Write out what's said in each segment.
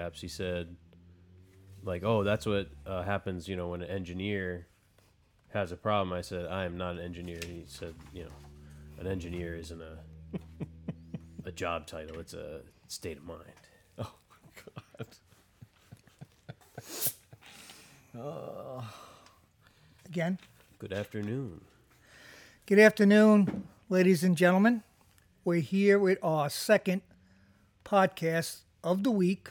caps. He said, like, oh, that's what uh, happens, you know, when an engineer has a problem. I said, I am not an engineer. He said, you know, an engineer isn't a a job title. It's a state of mind. Oh God. Again, Good afternoon. good afternoon, ladies and gentlemen. We're here with our second podcast of the week.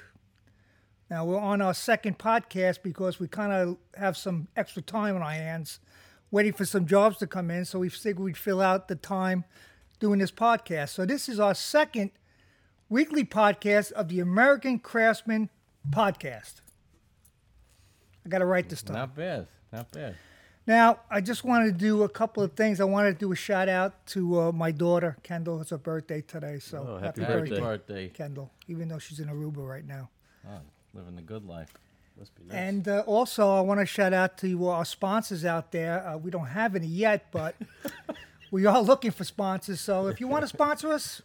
Now, we're on our second podcast because we kind of have some extra time on our hands waiting for some jobs to come in. So we figured we'd fill out the time doing this podcast. So, this is our second weekly podcast of the American Craftsman podcast. I got to write this time. Not bad. Not bad. Now, I just wanted to do a couple of things. I wanted to do a shout out to uh, my daughter, Kendall. It's her birthday today, so Oh, happy Happy birthday. birthday. Kendall, even though she's in Aruba right now. Oh, living the good life. Must be nice. And uh, also, I want to shout out to our sponsors out there. Uh, we don't have any yet, but we are looking for sponsors. So if you want to sponsor us,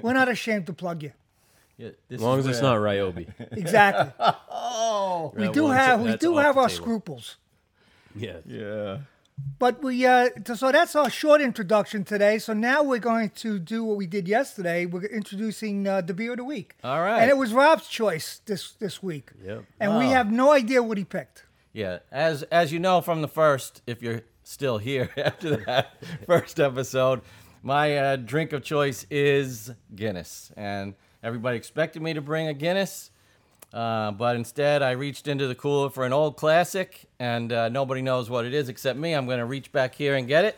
we're not ashamed to plug you. Yeah, this as long is as it's not Ryobi. Exactly. Oh. we do have we do have our table. scruples. Yeah. Yeah. But we, uh, so that's our short introduction today. So now we're going to do what we did yesterday. We're introducing uh, the beer of the week. All right. And it was Rob's choice this this week. Yep. And we Oh. have no idea what he picked. Yeah, as as you know from the first, if you're still here after that first episode, my uh, drink of choice is Guinness, and everybody expected me to bring a Guinness, uh, but instead I reached into the cooler for an old classic, and uh, nobody knows what it is except me. I'm going to reach back here and get it.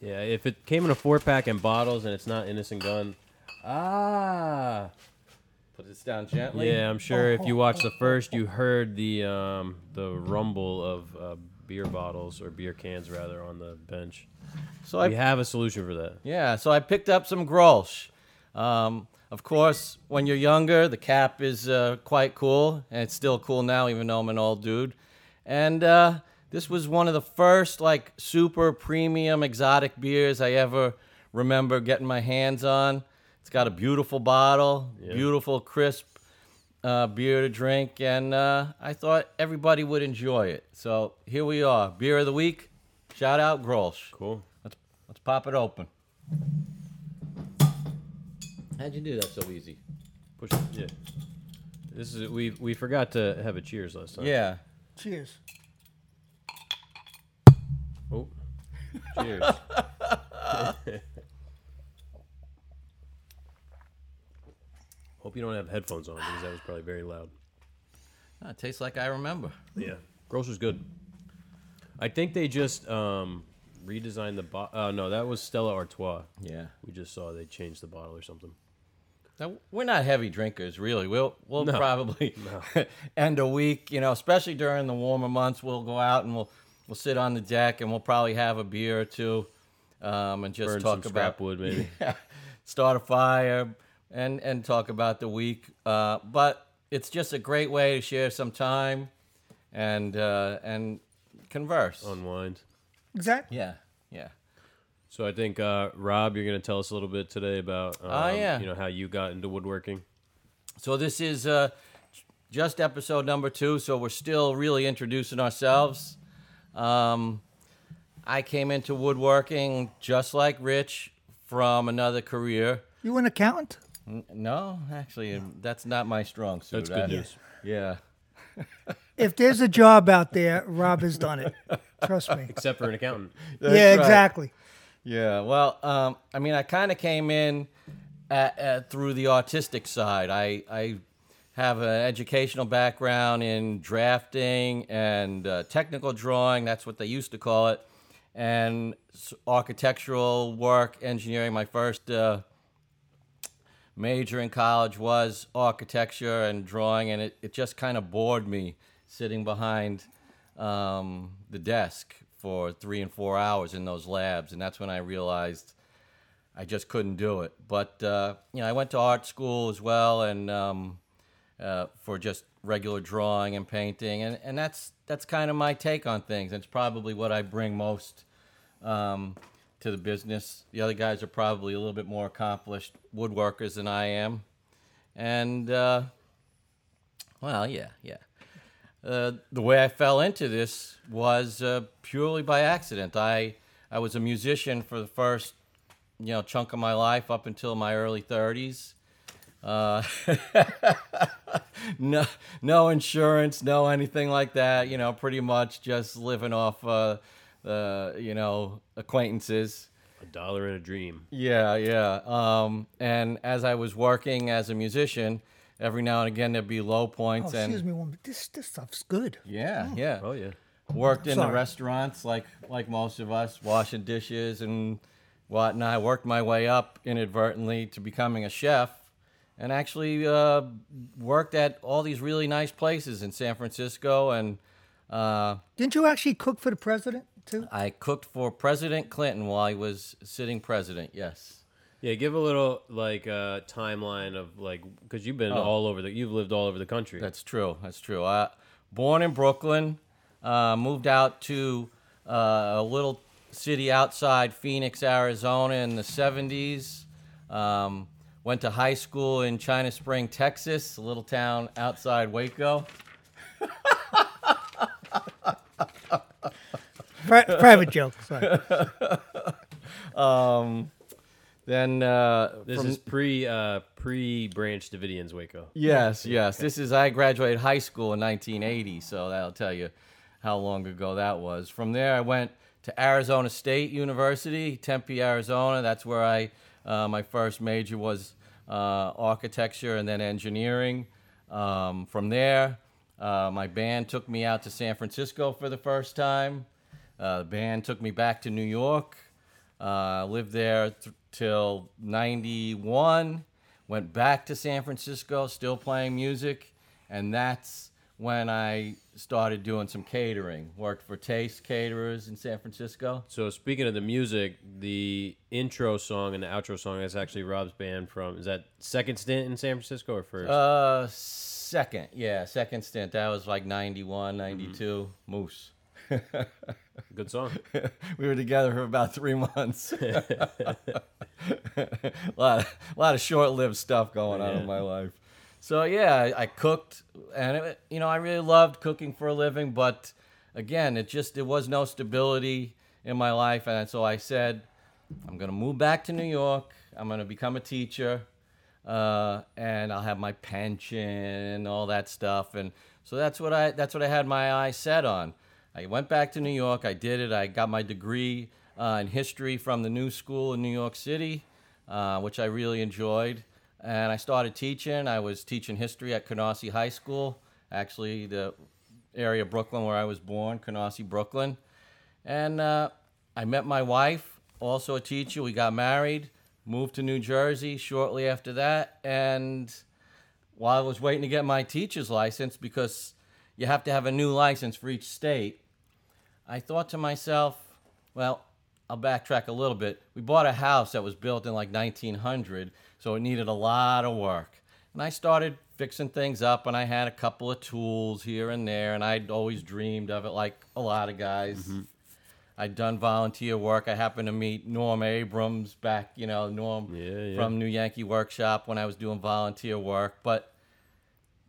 Yeah. If it came in a four pack and bottles and it's not Innocent Gun, Ah, put this down gently. yeah, I'm sure if you watched the first, you heard the um, the rumble of uh, beer bottles or beer cans rather on the bench. So I We have a solution for that. Yeah, so I picked up some Grolsch. Um, of course, when you're younger, the cap is uh, quite cool, and it's still cool now, even though I'm an old dude. And uh, this was one of the first like super premium exotic beers I ever remember getting my hands on. It's got a beautiful bottle, beautiful crisp uh, beer to drink, and uh, I thought everybody would enjoy it. So here we are, beer of the week. Shout out Grolsch. Cool. Let's let's pop it open. How'd you do that so easy? Push it. Yeah. This is we we forgot to have a cheers last time. Yeah. Cheers. Oh. Cheers. Hope you don't have headphones on because that was probably very loud. Ah, it tastes like I remember. Yeah. Grolsch's good. I think they just um, redesigned the bottle. Uh, no, that was Stella Artois. Yeah. We just saw they changed the bottle or something. Now, we're not heavy drinkers, really. We'll we'll No. probably end a week, you know, especially during the warmer months. We'll go out and we'll we'll sit on the deck and we'll probably have a beer or two, um, and just Burn talk some about scrap wood, maybe. start a fire and and talk about the week. Uh, but it's just a great way to share some time and uh, and converse. Unwind. Exactly. yeah, yeah. So I think uh, Rob, you're going to tell us a little bit today about um, Oh, yeah. you know how you got into woodworking. So this is uh, just episode number two. So we're still really introducing ourselves. Um, I came into woodworking just like Rich from another career. You an accountant? N- No, actually, that's not my strong suit. That's good I- news. Yeah. If there's a job out there, Rob has done it. Trust me. Except for an accountant. yeah, right. exactly. Yeah, well, um, I mean, I kind of came in at, at, through the autistic side. I, I have an educational background in drafting and uh, technical drawing. That's what they used to call it. And architectural work, engineering. My first uh, major in college was architecture and drawing, and it, it just kind of bored me sitting behind um, the desk for three and four hours in those labs. And that's when I realized I just couldn't do it. But, uh, you know, I went to art school as well and um, uh, for just regular drawing and painting. And, and that's, that's kind of my take on things. It's probably what I bring most um, to the business. The other guys are probably a little bit more accomplished woodworkers than I am. and uh, well, yeah, yeah. Uh, the way I fell into this was uh, purely by accident. I I was a musician for the first you know chunk of my life up until my early 30s. Uh, no, no insurance, no anything like that. You know, pretty much just living off, uh, uh, you know, acquaintances. A dollar and a dream. Yeah, yeah. Um, and as I was working as a musician, every now and again there'd be low Oh, points. and excuse me, one minute. This this stuff's good. yeah, yeah. Oh yeah. Worked in the Sorry. restaurants like like most of us, washing dishes and whatnot. I worked my way up inadvertently to becoming a chef, and actually uh, worked at all these really nice places in San Francisco. And uh, Didn't you actually cook for the president too? I cooked for President Clinton while he was sitting president. Yes. Yeah, give a little like uh, timeline of like because you've been Oh. all over the you've lived all over the country. That's true. That's true. Uh, born in Brooklyn, uh, moved out to uh, a little city outside Phoenix, Arizona in the 70s. Um, went to high school in China Spring, Texas, a little town outside Waco. Pri- private joke. Sorry. Then uh, this from- is pre uh, pre Branch Davidians Waco. Yes, yes. This is I graduated high school in 1980, so that'll tell you how long ago that was. From there, I went to Arizona State University, Tempe, Arizona. That's where I uh, my first major was uh, architecture and then engineering. Um, from there, uh, my band took me out to San Francisco for the first time. Uh, the band took me back to New York. Uh, lived there th- till 91. Went back to San Francisco, still playing music. And that's when I started doing some catering. Worked for Taste Caterers in San Francisco. So speaking of the music, the intro song and the outro song is actually Rob's band from. Is that second stint in San Francisco or first? Uh, second, yeah, second stint. That was like 91, 92. Moose. Good song. we were together for about three months. a lot, of, a lot of short-lived stuff going on in my life. So yeah, I, cooked, and it, you know, I really loved cooking for a living. But again, it just there was no stability in my life, and so I said, I'm gonna move back to New York. I'm gonna become a teacher, uh, and I'll have my pension, and all that stuff. And so that's what I that's what I had my eyes set on. I went back to New York. I did it. I got my degree uh, in history from the New School in New York City, uh, which I really enjoyed. And I started teaching. I was teaching history at Canarsie High School, actually the area of Brooklyn where I was born, Canarsie, Brooklyn. And uh, I met my wife, also a teacher. We got married, moved to New Jersey shortly after that. And while I was waiting to get my teacher's license, because you have to have a new license for each state, I thought to myself, well, I'll backtrack a little bit. We bought a house that was built in like 1900, so it needed a lot of work. And I started fixing things up, and I had a couple of tools here and there, and I'd always dreamed of it like a lot of guys. Mm-hmm. I'd done volunteer work. I happened to meet Norm Abrams back, you know, Norm Yeah, yeah. from New Yankee Workshop when I was doing volunteer work. But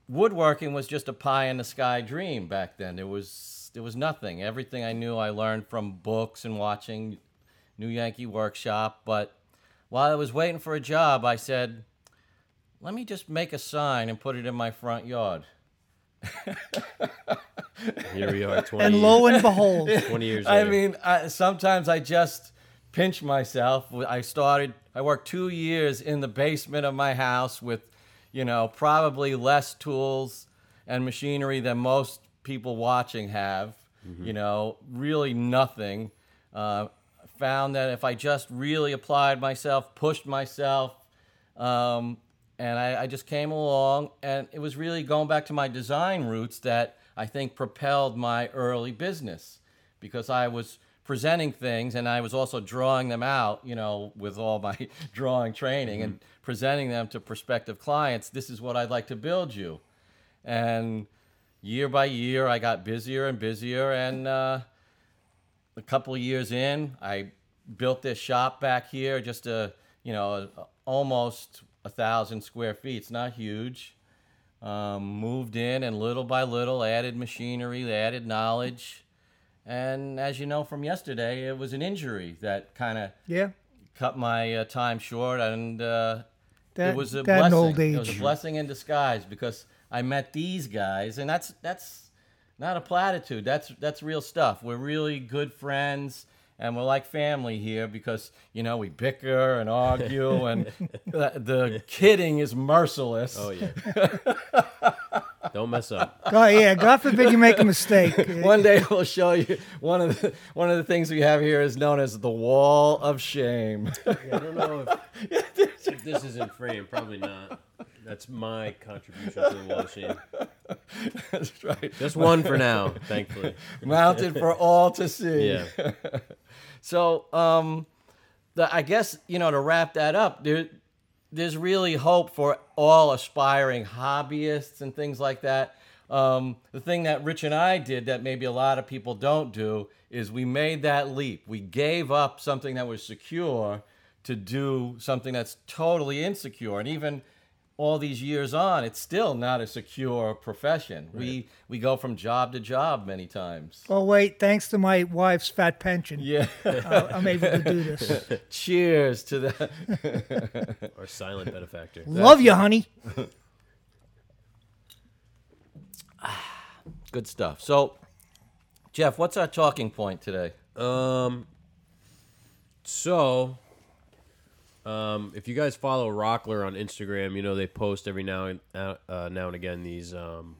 woodworking was just a pie in the sky dream back then. There was there was nothing. Everything I knew I learned from books and watching New Yankee Workshop. But while I was waiting for a job, I said, "Let me just make a sign and put it in my front yard." Here we are, twenty. And lo and behold, 20 years I mean, I, sometimes I just pinch myself. I started, I worked two years in the basement of my house with, you know, probably less tools and machinery than most people watching have. You know, really nothing. Uh, found that if I just really applied myself, pushed myself, um, and I, I just came along, and it was really going back to my design roots that I think propelled my early business because I was presenting things and I was also drawing them out, you know, with all my drawing training and presenting them to prospective clients. This is what I'd like to build you. And year by year, I got busier and busier, and uh, a couple of years in, I built this shop back here, just a you know almost a thousand square feet. It's not huge. Um, moved in and little by little added machinery, added knowledge. And as you know from yesterday, it was an injury that kind of Yeah. cut my uh, time short, and uh, That- it was a blessing. It was a blessing in disguise because I met these guys, and that's that's not a platitude. That's that's real stuff. We're really good friends, and we're like family here because you know we bicker and argue, and the, the kidding is merciless. Oh yeah. Don't mess up. God, yeah. God forbid you make a mistake. One day we'll show you one of the one of the things we have here is known as the wall of shame. I don't know if, if this is in frame. Probably not. That's my contribution to the wall shame. That's right. Just one for now, thankfully. Mounted for all to see. Yeah. So, um, the, I guess you know to wrap that up, there, there's really hope for all aspiring hobbyists and things like that. Um, the thing that Rich and I did that maybe a lot of people don't do is we made that leap. We gave up something that was secure to do something that's totally insecure, and even all these years on, it's still not a secure profession. We we go from job to job many times. Oh wait, thanks to my wife's fat pension, Yeah. uh, I'm able to do this. Cheers to that. Or silent benefactor. Love you, honey. Good stuff. So, Jeff, what's our talking point today? Um. So, um, if you guys follow Rockler on Instagram, you know they post every now and uh, uh, now and again these um,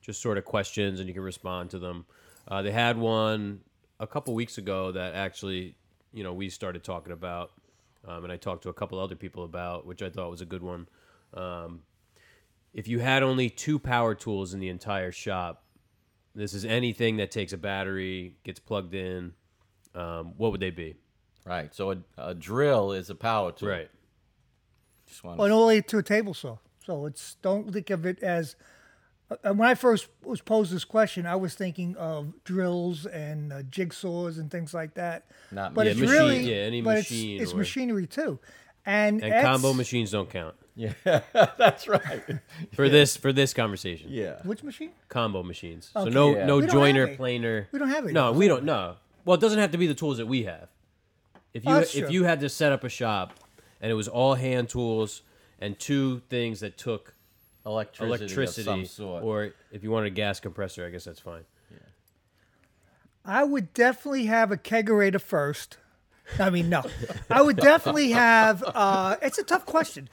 just sort of questions, and you can respond to them. Uh, they had one a couple weeks ago that actually, you know, we started talking about, um, and I talked to a couple other people about, which I thought was a good one. Um, if you had only two power tools in the entire shop, this is anything that takes a battery, gets plugged in. Um, what would they be? Right. So, a, a drill is a power tool. Right. Just want Well, only to a table saw. So it's don't think of it as. Uh, when I first was posed this question, I was thinking of drills and uh, jigsaws and things like that. Not but me. it's machine- really yeah, any but machine It's, or- machinery too, and, And that's- combo machines don't count Yeah, that's right. for this for this conversation. Yeah. Which machine? Combo machines. So no Yeah. no We don't have joiner planer. We don't have it. No, we don't. No. Well, it doesn't have to be the tools that we have. If you Oh, that's if true. you had to set up a shop and it was all hand tools and two things that took Electricity, electricity, of some sort. or if you wanted a gas compressor, I guess that's fine. I would definitely have a kegerator first. I mean, no. I would definitely have. Uh, it's a tough question.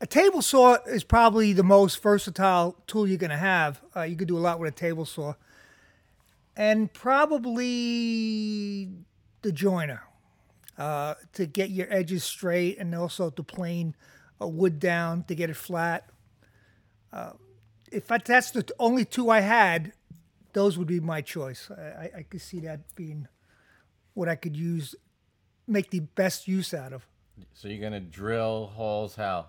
A table saw is probably the most versatile tool you're going to have. Uh, you could do a lot with a table saw, and probably the joiner uh, to get your edges straight, and also to plane a wood down to get it flat. Uh, if I, that's the only two I had, those would be my choice. I, I, I could see that being what I could use, make the best use out of, so you're gonna drill holes how?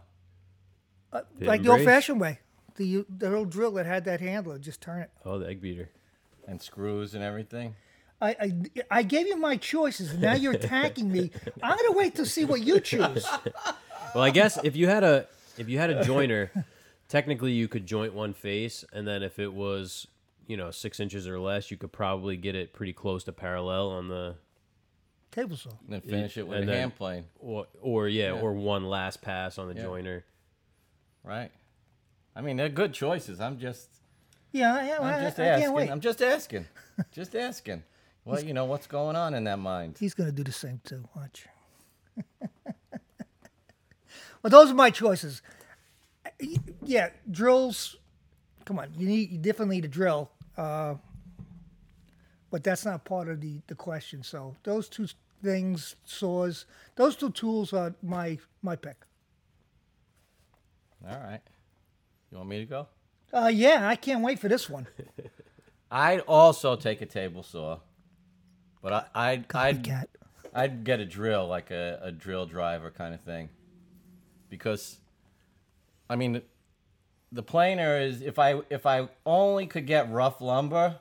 Pit like and the old-fashioned way. The the little drill that had that handle, just turn it. Oh, the egg beater. And screws and everything. I, I, I gave you my choices, and now you're attacking me. I'm gonna wait to see what you choose. Well, I guess if you had a if you had a joiner, technically you could joint one face, and then if it was you know six inches or less, you could probably get it pretty close to parallel on the Table saw. And then finish it with and a then- hand plane. or or yeah, or one last pass on the joiner. Right. I mean, they're good choices. I'm just, Yeah, yeah. I'm I, just I can't asking. wait. I'm just asking. just asking. Well, you know what's going on in that mind. He's gonna do the same too. Watch. well, those are my choices. Yeah, drills. Come on, you need you definitely need a drill, uh, but that's not part of the the question. So those two things, saws, those two tools are my my pick. All right. You want me to go? Uh, yeah, I can't wait for this one. I'd also take a table saw, but I, I'd I'd Cat. I'd get a drill, like a, a drill driver kind of thing, because, I mean, the planer is if I if I only could get rough lumber,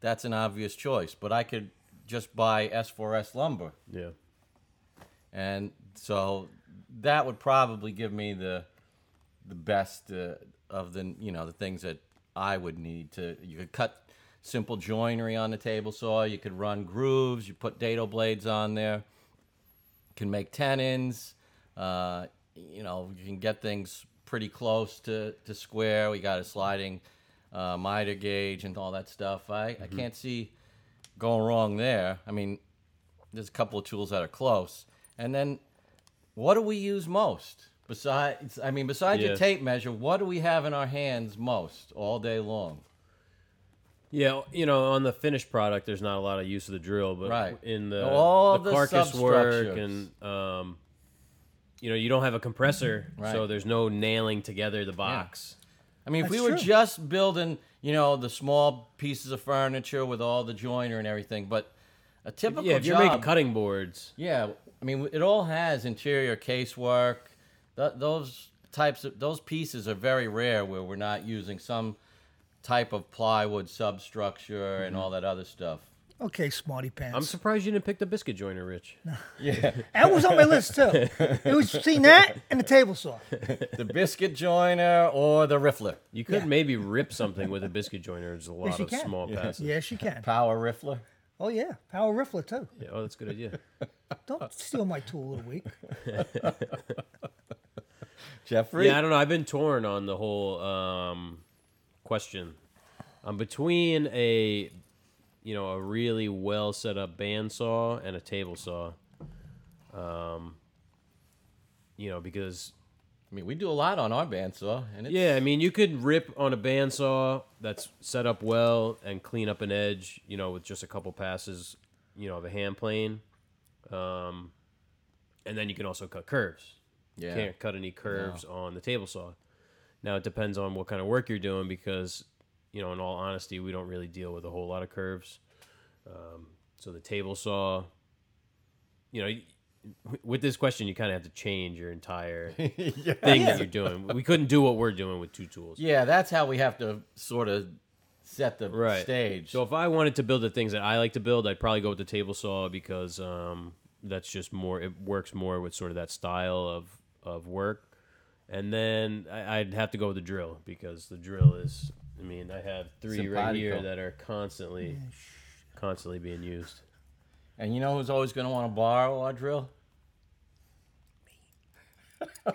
that's an obvious choice. But I could just buy S4S lumber, Yeah. and so that would probably give me the the best uh, of the you know the things that I would need to. You could cut simple joinery on the table saw. You could run grooves. You put dado blades on there. You can make tenons. Uh, you know, you can get things pretty close to, to square. We got a sliding uh, miter gauge and all that stuff. I, I can't see going wrong there. I mean, there's a couple of tools that are close. And then, what do we use most? Besides, I mean, besides Yeah. your tape measure, what do we have in our hands most all day long? Yeah, you know, on the finished product, there's not a lot of use of the drill, but Right. in the, All the the carcass work substructures. and um, you know, you don't have a compressor, Right. so there's no nailing together the box. I mean, if we That's were just building, you know, the small pieces of furniture with all the joiner and everything, but a typical Yeah, if you're job, making cutting boards, Yeah, I mean, it all has interior casework. Th- those types of those pieces are very rare where we're not using some type of plywood substructure and all that other stuff. Okay, smarty pants. I'm surprised you didn't pick the biscuit joiner, Rich. Yeah, that was on my list too. It was seen that and the table saw. the biscuit joiner or the riffler, You could Yeah. maybe rip something with a biscuit joiner. There's a lot you of can. small passes. Yes, you can. power riffler. Oh yeah, power riffler too. Yeah, oh, that's a good idea. Don't steal my tool of the week. Jeffrey. Yeah, I don't know. I've been torn on the whole um, question. I'm between a, you know, a really well set up bandsaw and a table saw. Um, you know, because I mean, we do a lot on our bandsaw, and it's, yeah, I mean, you could rip on a bandsaw that's set up well and clean up an edge, you know, with just a couple passes, you know, of a hand plane. Um, and then you can also cut curves. Yeah. You can't cut any curves on the table saw. Now it depends on what kind of work you're doing because, you know, in all honesty, we don't really deal with a whole lot of curves. Um, so the table saw, you know, with this question, you kind of have to change your entire thing that you're doing. We couldn't do what we're doing with two tools. yeah, that's how we have to sort of set the Right. stage. So if I wanted to build the things that I like to build, I'd probably go with the table saw because um, that's just more. It works more with sort of that style of of work. And then I, I'd have to go with the drill because the drill is. I mean, I have three right here that are constantly, constantly being used. and you know who's always going to want to borrow our drill? Me.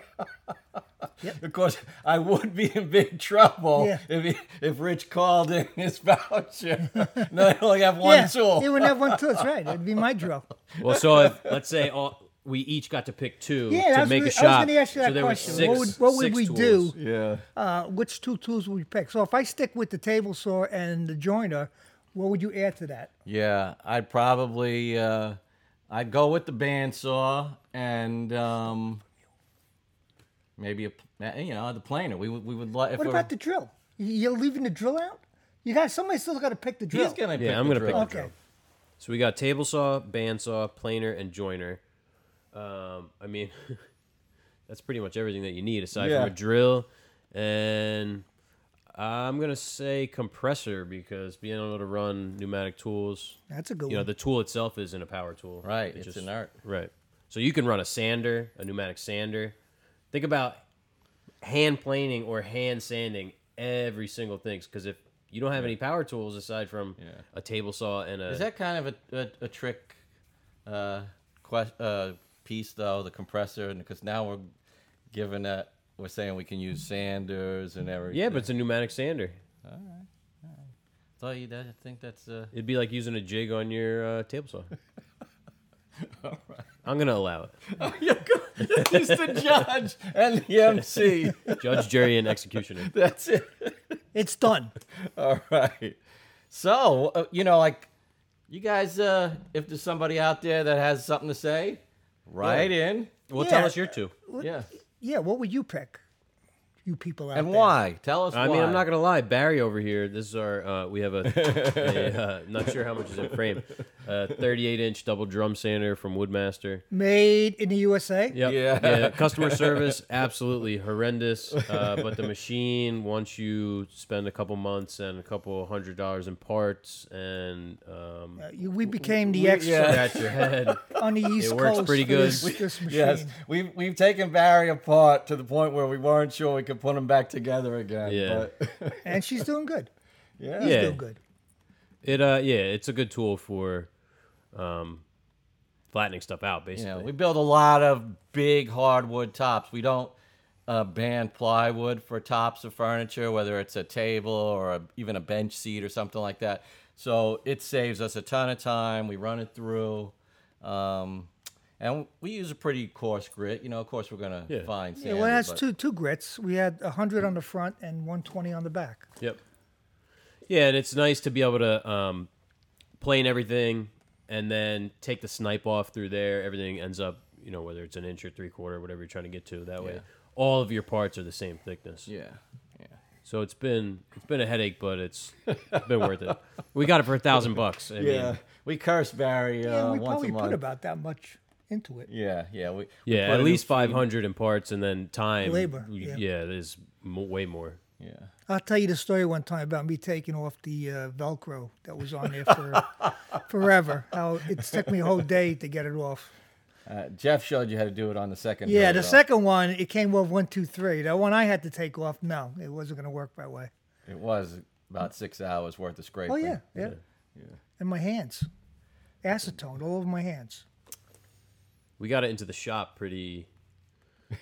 Of course, I would be in big trouble Yeah. if he, if Rich called in his voucher. no, I only have one yeah, tool. he wouldn't have one tool. That's right. It'd be my drill. Well, so if let's say all, we each got to pick two Yeah, to that's make what- a I was gonna ask you so that there were question. six- What would- what would six we tools. do? yeah. Uh, which two tools would we pick? So if I stick with the table saw and the joiner, what would you add to that? Yeah, I'd probably uh, I'd go with the bandsaw and um, maybe a pl- you know the planer. We would we would let if What about the drill? You- You're leaving the drill out? You got somebody still got to pick the drill. he's gonna Yeah, pick I'm gonna pick drill. the Okay. So we got table saw, bandsaw, planer, and joiner. Um, I mean, that's pretty much everything that you need aside Yeah. from a drill. And I'm gonna say compressor because being able to run pneumatic tools, That's a good you know, the tool itself isn't a power tool. Right, It it's art, Right. So you can run a sander, a pneumatic sander. Think about hand planing or hand sanding every single thing because if you don't have any power tools aside from Yeah. a table saw and a Is that kind of a, a, a trick uh, quest, uh, piece though? The compressor, because now we're given that we're saying we can use sanders and everything. Yeah, but it's a pneumatic sander. Alright. All right. So you, I think that's uh, It'd be like using a jig on your uh, table saw. all right. I'm gonna allow it. he's the judge and the MC. Judge, jury, and executioner. That's it. It's done. All right. So, uh, you know, like, you guys, uh, if there's somebody out there that has something to say, write in. Well, Yeah. tell us your two. Yeah. Yeah, what would you pick? You people out And there. why? Tell us I why. mean, I'm not gonna lie. Barry over here. This is our. Uh, we have a. a uh, not sure how much is in frame. Uh, 38 inch double drum sander from Woodmaster. Made in the USA. Yep. Yeah. Yeah. Customer service absolutely horrendous. Uh, but the machine, once you spend a couple months and a couple hundred dollars in parts and um, Uh, you- we became the We- extra yeah. scratch your head. on the East works Coast. It works pretty good. This, this machine. Yes, we've we've taken Barry apart to the point where we weren't sure we could put them back together again. Yeah. But, and she's doing good. yeah. He's Yeah. doing good. It uh yeah, it's a good tool for um, flattening stuff out basically. know, we build a lot of big hardwood tops. We don't uh, ban plywood for tops of furniture, whether it's a table or a, even a bench seat or something like that. So it saves us a ton of time. We run it through, um, and we use a pretty coarse grit. You know, of course, we're gonna Yeah. find Yeah, well, it has two two grits. We had hundred on the front and one twenty on the back. Yep. Yeah, and it's nice to be able to um, plane everything and then take the snipe off through there. Everything ends up, you know, whether it's an inch or three quarter, whatever you're trying to get to. That way, Yeah. all of your parts are the same thickness. Yeah, yeah. So it's been it's been a headache, but it's been worth it. We got it for a thousand bucks. I Yeah, mean, we curse Barry uh, Yeah, we once probably a month. put about that much into it. yeah, yeah, we, we yeah, put at least five hundred in parts, and then time Labor, y- yeah. Yeah, there's mo- way more. Yeah, I'll tell you the story one time about me taking off the uh, Velcro that was on there for forever. How it took me a whole day to get it off. uh, Jeff showed you how to do it on the second. Yeah, the though. second one it came off one, two, three. The one I had to take off, no, it wasn't going to work that way. It was about six hours worth of scraping. Oh yeah, yeah, yeah, And my hands, acetone all over my hands. We got it into the shop pretty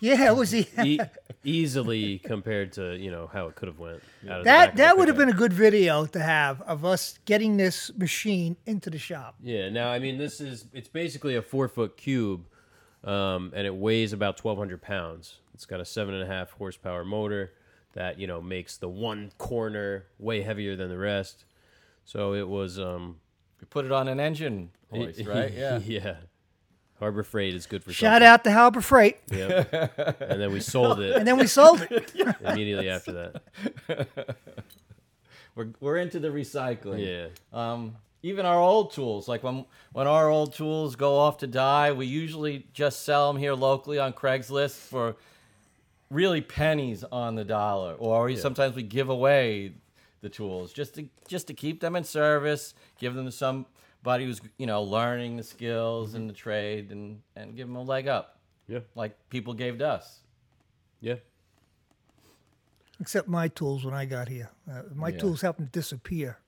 Yeah, it was the, e- easily compared to you know how it could have went. out of that of that would have been a good video to have of us getting this machine into the shop. Yeah. Now I mean this is it's basically a four foot cube, um, and it weighs about twelve hundred pounds. It's got a seven and a half horsepower motor that you know makes the one corner way heavier than the rest. So it was um, We put it on an engine hoist, right? Yeah. yeah. Harbor Freight is good for Shout something. out to Harbor Freight, Yeah. and then we sold it and then we sold it. immediately after that. We're, we're into the recycling. Yeah. Um, even our old tools, like when when our old tools go off to die, we usually just sell them here locally on Craigslist for really pennies on the dollar, or we, sometimes we give away the tools just to just to keep them in service, give them to somebody who's you know learning the skills and the trade, and and give them a leg up, Yeah. like people gave to us. Yeah. Except my tools when I got here. Uh, my Yeah. tools happened to disappear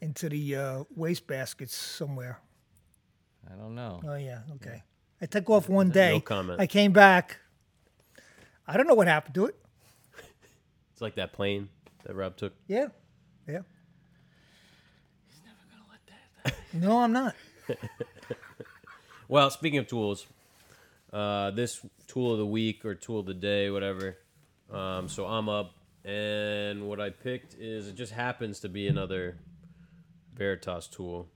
into the uh, waste baskets somewhere. I don't know. Oh yeah, okay. I took off one day. No comment. I came back. I don't know what happened to it. It's like that plane that Rob took. Yeah, yeah. He's never gonna let that. No, I'm not. Well, speaking of tools, uh, this tool of the week or tool of the day, whatever. Um, so I'm up, and what I picked is it just happens to be another Veritas tool.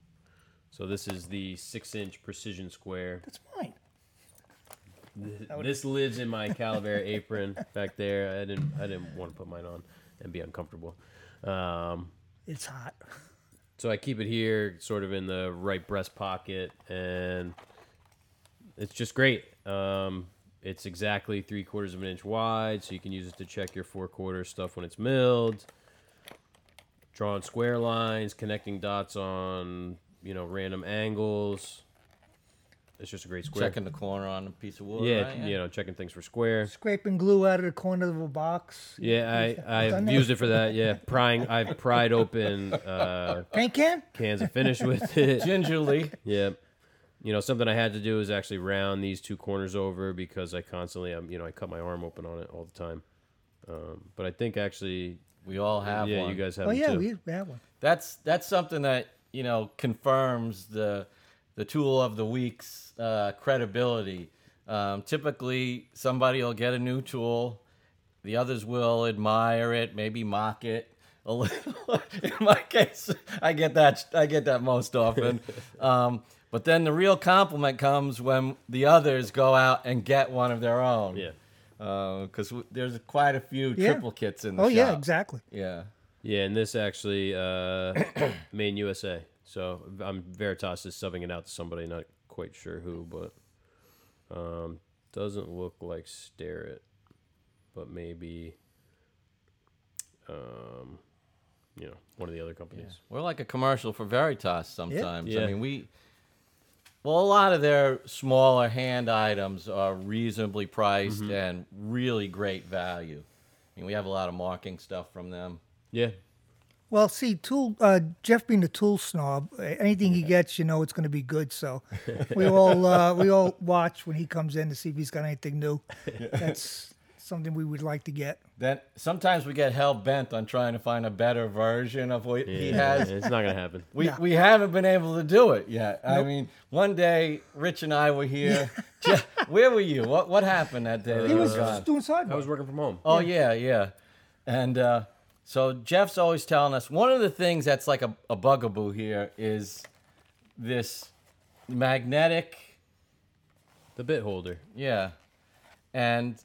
So this is the six-inch precision square. That's mine. This lives in my Calaver apron back there. I didn't I didn't want to put mine on and be uncomfortable. Um, It's hot. So I keep it here, sort of in the right breast pocket, and it's just great. Um, it's exactly three quarters of an inch wide, so you can use it to check your four quarter stuff when it's milled. Drawing square lines, connecting dots on you know random angles. It's just a great square. Checking the corner on a piece of wood. yeah, right? you know, checking things for square. Scraping glue out of the corner of a box. Yeah, I I've that? used it for that. Yeah, prying. I've pried open uh, Paint can? cans of finish with it. gingerly. Yeah. You know, something I had to do is actually round these two corners over because I constantly, I'm, you know, I cut my arm open on it all the time. Um, but I think actually, We all have yeah, one. you guys have Oh yeah, too. we, we have one. That's that's something that you know confirms the the tool of the week's uh, credibility. Um, typically, somebody will get a new tool, the others will admire it, maybe mock it a little. In my case, I get that I get that most often. Um, but then the real compliment comes when the others go out and get one of their own. Yeah. because there's quite a few Yeah. triple kits in the Oh shop. yeah, exactly. Yeah. Yeah, and this actually uh, made in USA. So I'm Veritas is subbing it out to somebody, not quite sure who, but um, doesn't look like Starrett, but maybe um, you know one of the other companies. We're like a commercial for Veritas sometimes. I Yeah. mean, we. Well, a lot of their smaller hand items are reasonably priced Mm-hmm. and really great value. I mean, we have a lot of marking stuff from them. Yeah, Well, see, tool uh, Jeff being a tool snob, uh, anything he gets, you know, it's going to be good. So we all uh, we all watch when he comes in to see if he's got anything new. That's something we would like to get. Then sometimes we get hell bent on trying to find a better version of what he has. It's not gonna happen. We, No. we haven't been able to do it yet. I mean, one day Rich and I were here. Je- where were you? What what happened that day? He you was were gone? doing I was working from home. Oh yeah, yeah. And uh, so Jeff's always telling us one of the things that's like a, a bugaboo here is this magnetic, The bit holder. yeah. And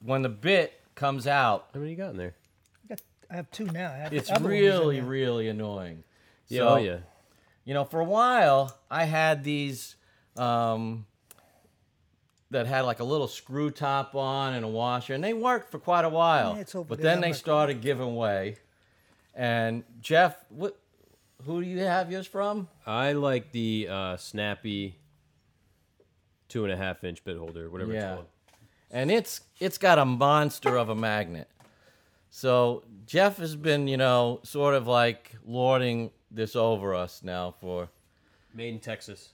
when the bit comes out, How many you got in there? I got- I have two now. I have it's other ones in really, there. really annoying. Yeah, So, oh yeah. You know, for a while, I had these um, that had like a little screw top on and a washer, and they worked for quite a while. Yeah, it's over but there. then I'm they not- started giving way. And Jeff, what? Who do you have yours from? I like the uh, snappy two and a half inch bit holder, whatever Yeah. it's called. And it's it's got a monster of a magnet. So Jeff has been, you know, sort of like lording this over us now for Made in Texas.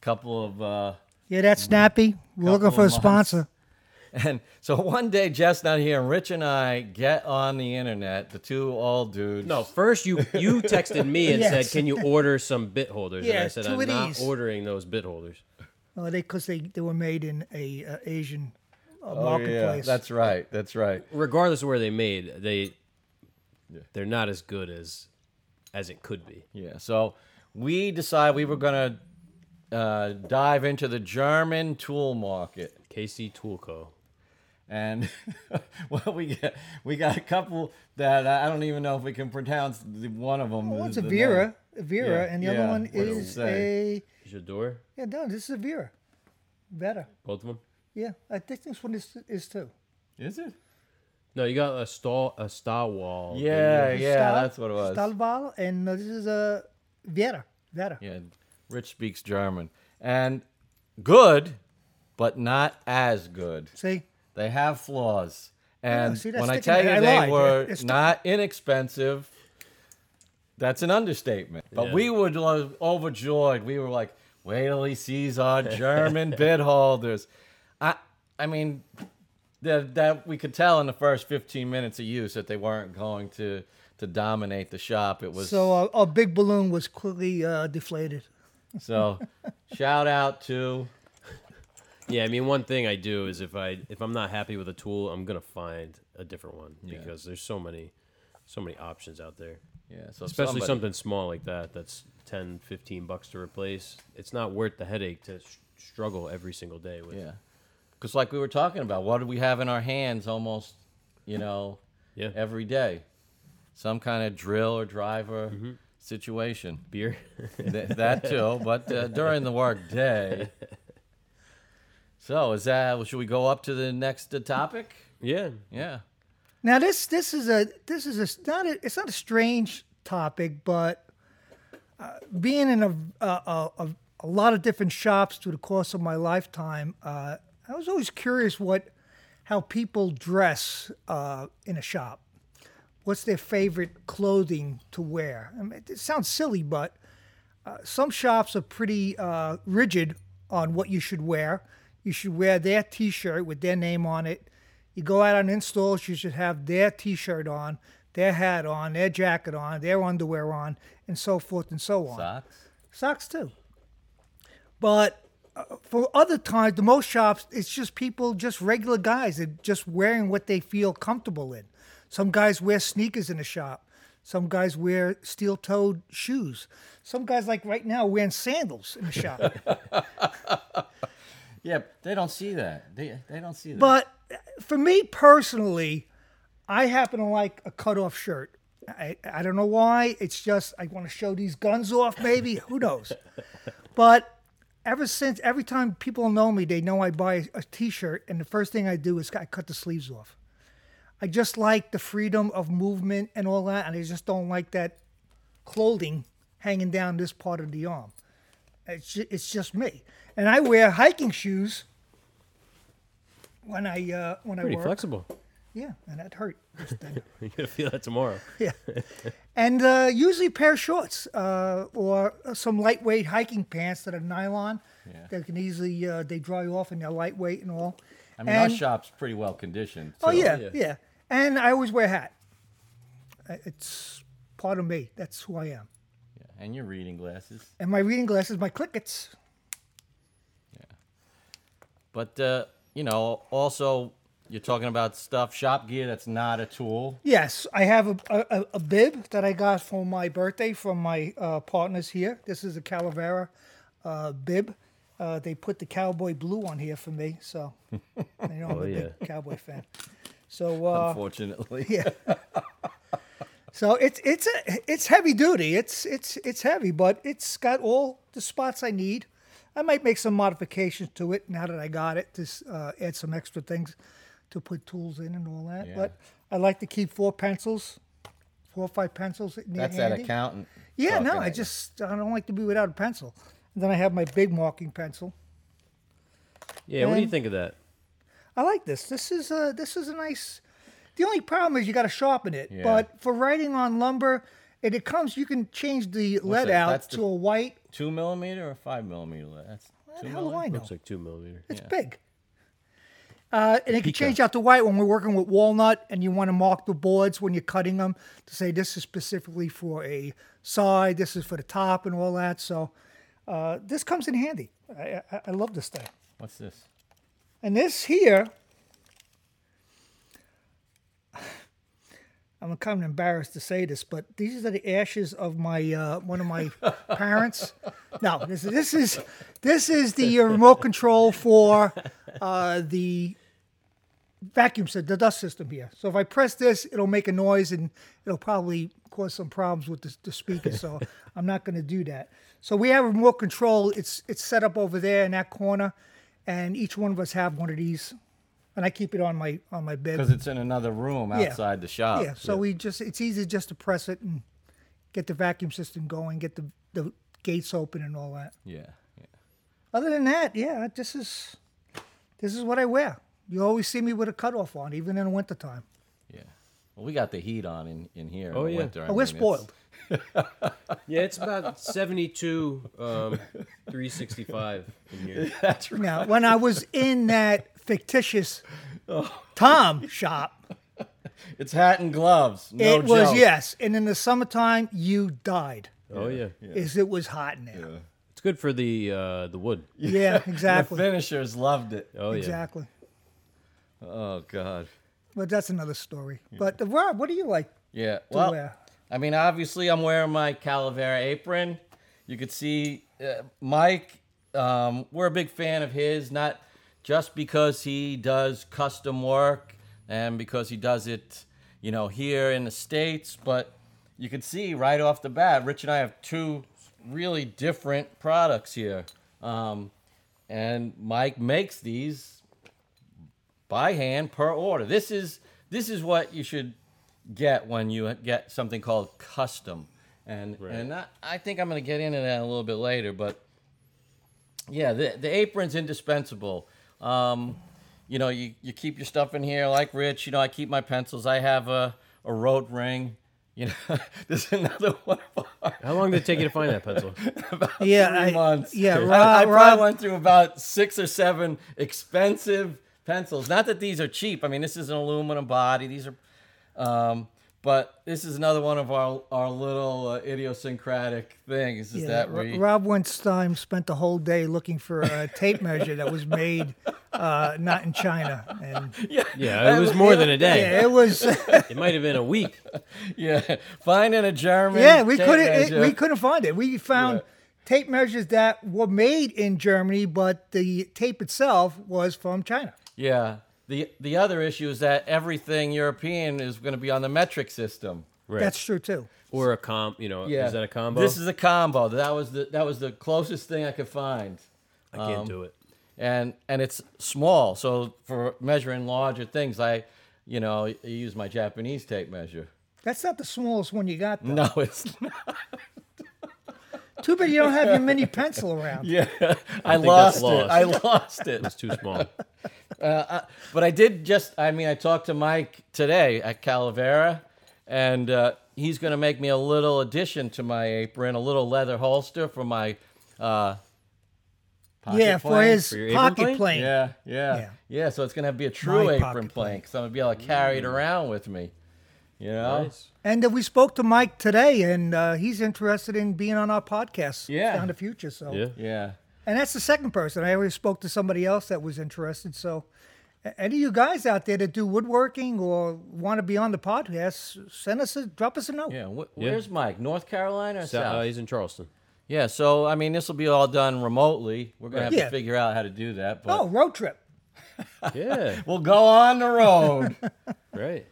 a couple of. Uh, Yeah, that's snappy. We're looking for a months. sponsor. And so one day Jeff's not here, and Rich and I get on the internet, the two old dudes. No, first you you texted me and Yes. said, "Can you order some bit holders?" and Yeah, I said, two "I'm of not these." ordering those bit holders." Oh, they because they, they were made in a uh, Asian uh, Oh, yeah, marketplace. that's right. That's right. Regardless of where they made, they they're not as good as as it could be. Yeah. So we decided we were gonna uh, dive into the German tool market, KC Toolco. and well, we got we got a couple that I don't even know if we can pronounce the, one of them. One's is a the Wera, name. Wera, Yeah, and the yeah, other one what does it is say? a Jador, yeah. No, this is a Wera. Better. both of them. Yeah, I think this one is is too. Is it? No, you got a stall a star wall. Yeah, yeah, Stahl- that's what it was. Stahlball, and uh, this is a Wera. Wera. Yeah, Rich speaks German, and good, but not as good. See, They have flaws. And see, that's when I tell there. you I they lied. were It's- not inexpensive, that's an understatement. But Yeah. we were lo- overjoyed. We were like, wait till he sees our German bid holders. I I mean, that, that we could tell in the first 15 minutes of use that they weren't going to, to dominate the shop. It was so uh, our big balloon was quickly uh, deflated. So shout out to Yeah, I mean, one thing I do is if I if I'm not happy with a tool, I'm gonna find a different one Yeah. because there's so many so many options out there. yeah, so Especially somebody- something small like that that's 10, 15 bucks to replace. It's not worth the headache to sh- struggle every single day with. Yeah. Because, like we were talking about, what do we have in our hands almost, you know, Yeah. every day? Some kind of drill or driver Mm-hmm. Situation. Beer. Th- that too, but uh, during the work day. So, is that, should we go up to the next uh, topic? yeah. Yeah. Now this this is a this is a not a, it's not a strange topic, but uh, being in a, a a a lot of different shops through the course of my lifetime, uh, I was always curious what how people dress uh, in a shop. What's their favorite clothing to wear? I mean, it sounds silly, but uh, some shops are pretty uh, rigid on what you should wear. You should wear their T-shirt with their name on it. You go out on installs, you should have their T-shirt on, their hat on, their jacket on, their underwear on, and so forth and so on. Socks? Socks too. But uh, for other times, the most shops, it's just people, just regular guys, that just wearing what they feel comfortable in. Some guys wear sneakers in the shop. Some guys wear steel-toed shoes. Some guys, like right now, wearing sandals in the shop. Yeah, they don't see that. They, they don't see that. But uh, for me personally, I happen to like a cutoff shirt. I, I don't know why. It's just I want to show these guns off. Maybe who knows? But ever since, every time people know me, they know I buy a T-shirt, and the first thing I do is I cut the sleeves off. I just like the freedom of movement and all that, and I just don't like that clothing hanging down this part of the arm. It's just, it's just me, and I wear hiking shoes when I uh, when Pretty I work. flexible. Yeah, and that hurt. You're gonna feel that tomorrow. yeah, and uh, usually a pair of shorts uh, or some lightweight hiking pants that are nylon. Yeah. They can easily uh, they dry off and they're lightweight and all. I mean, and, our shop's pretty well conditioned. Oh yeah, yeah. yeah, and I always wear a hat. It's part of me. That's who I am. yeah. And your reading glasses. And my reading glasses, my clickets. Yeah. But, uh, you know, also, you're talking about stuff, shop gear that's not a tool. Yes, I have a, a, a bib that I got for my birthday from my uh, partners here. This is a Calavera uh, bib. Uh, they put the cowboy blue on here for me, so you know I'm Oh, a yeah. big cowboy fan. So uh, Unfortunately. yeah, so it's it's a, it's heavy duty. It's it's it's heavy, but it's got all the spots I need. I might make some modifications to it now that I got it. Just uh, add some extra things to put tools in and all that. Yeah. But I like to keep four pencils, four or five pencils. That's that accountant. Yeah, no, I just I don't like to be without a pencil. And then I have my big marking pencil. Yeah. What do you think of that? I like this. This is a this is a nice. The only problem is you got to sharpen it. Yeah. But for writing on lumber, it, it comes. You can change the lead that? out That's to the- a white. Two millimeter or five millimeter? lead? That's two How do I millimeter. know? Looks like two millimeter. It's big. Uh, and it can change out the white when we're working with walnut, and you want to mark the boards when you're cutting them to say this is specifically for a side, this is for the top, and all that. So uh, this comes in handy. I, I, I love this thing. What's this? And this here, I'm kind of embarrassed to say this, but these are the ashes of my uh, one of my parents. No, this is this is this is the uh, remote control for uh, the vacuum system, the dust system here. So if I press this, it'll make a noise and it'll probably cause some problems with the, the speaker. So I'm not going to do that. So we have a remote control. It's it's set up over there in that corner, and each one of us have one of these, and I keep it on my on my bed. Because it's in another room Yeah. outside the shop. Yeah, so we just it's easy just to press it and get the vacuum system going, get the the gates open and all that. Yeah. yeah. Other than that, yeah, this is this is what I wear. You always see me with a cutoff on, even in the wintertime. Yeah. Well, we got the heat on in, in here in Oh, the yeah. winter. I Oh, we're mean, it's- spoiled. Yeah, it's about seventy-two, um, three sixty-five in here. That's right. Now, when I was in that fictitious Tom shop, It's hat and gloves. No it was joke. yes, and in the summertime you died. Oh yeah. Is it was hot in there. It's good for the uh, the wood. Yeah, The exactly. finishers loved it. Oh yeah. Exactly. Oh God. But that's another story. But uh, Rob, what do you like Yeah. to Well, wear? I mean, obviously, I'm wearing my Calavera apron. You could see uh, Mike. Um, we're a big fan of his, not just because he does custom work and because he does it, you know, here in the states, but you could see right off the bat, Rich and I have two really different products here. Um, and Mike makes these by hand per order. This is this is what you should get when you get something called custom. And and I, I think I'm going to get into that a little bit later, but yeah, the the apron's indispensable. Um, you know, you, you keep your stuff in here like Rich. You know, I keep my pencils. I have a, a road ring. You know, this is another one How long did it take you to find that pencil? Yeah, three I- months. yeah, I- I, probably Rob- went through about six or seven expensive pencils. Not that these are cheap. I mean, this is an aluminum body. These are, um, but this is another one of our our little uh, idiosyncratic things. Is Yeah, that we? Rob Winstein spent the whole day looking for a tape measure that was made uh, not in China, and Yeah, it was more than a day. yeah, it was. It might have been a week. yeah, finding a German. yeah, we tape couldn't. It, we couldn't find it. We found Yeah. tape measures that were made in Germany, but the tape itself was from China. Yeah, the the other issue is that everything European is going to be on the metric system. Right. That's true too. or a comp. You know, is that a combo? This is a combo. That was the that was the closest thing I could find. I can't um, do it. and and it's small. So for measuring larger things, I, you know, I use my Japanese tape measure. That's not the smallest one you got. Though. No, it's not. Too bad you don't have your mini pencil around. Yeah, I, think lost, lost. it. I lost it. It's too small. But I did just. I mean, I talked to Mike today at Calavera, and uh, he's going to make me a little addition to my apron, a little leather holster for my. Uh, pocket Yeah, for plane. his For pocket plane? plane. Yeah, yeah, Yeah. yeah, So it's gonna be a true My apron pocket plank. So I'm gonna be able to carry it around with me. You know. Nice. And uh, we spoke to Mike today, and uh, he's interested in being on our podcast Yeah. down the future. So, Yeah. Yeah. and that's the second person. I already spoke to somebody else that was interested. So, a- any of you guys out there that do woodworking or want to be on the podcast, send us a drop us a note. Yeah. Wh- Yeah. Where's Mike? North Carolina or So, South? uh, he's in Charleston. yeah. So I mean, this will be all done remotely. We're gonna have Yeah. to figure out how to do that. But Oh, road trip. Yeah. we'll go on the road. right.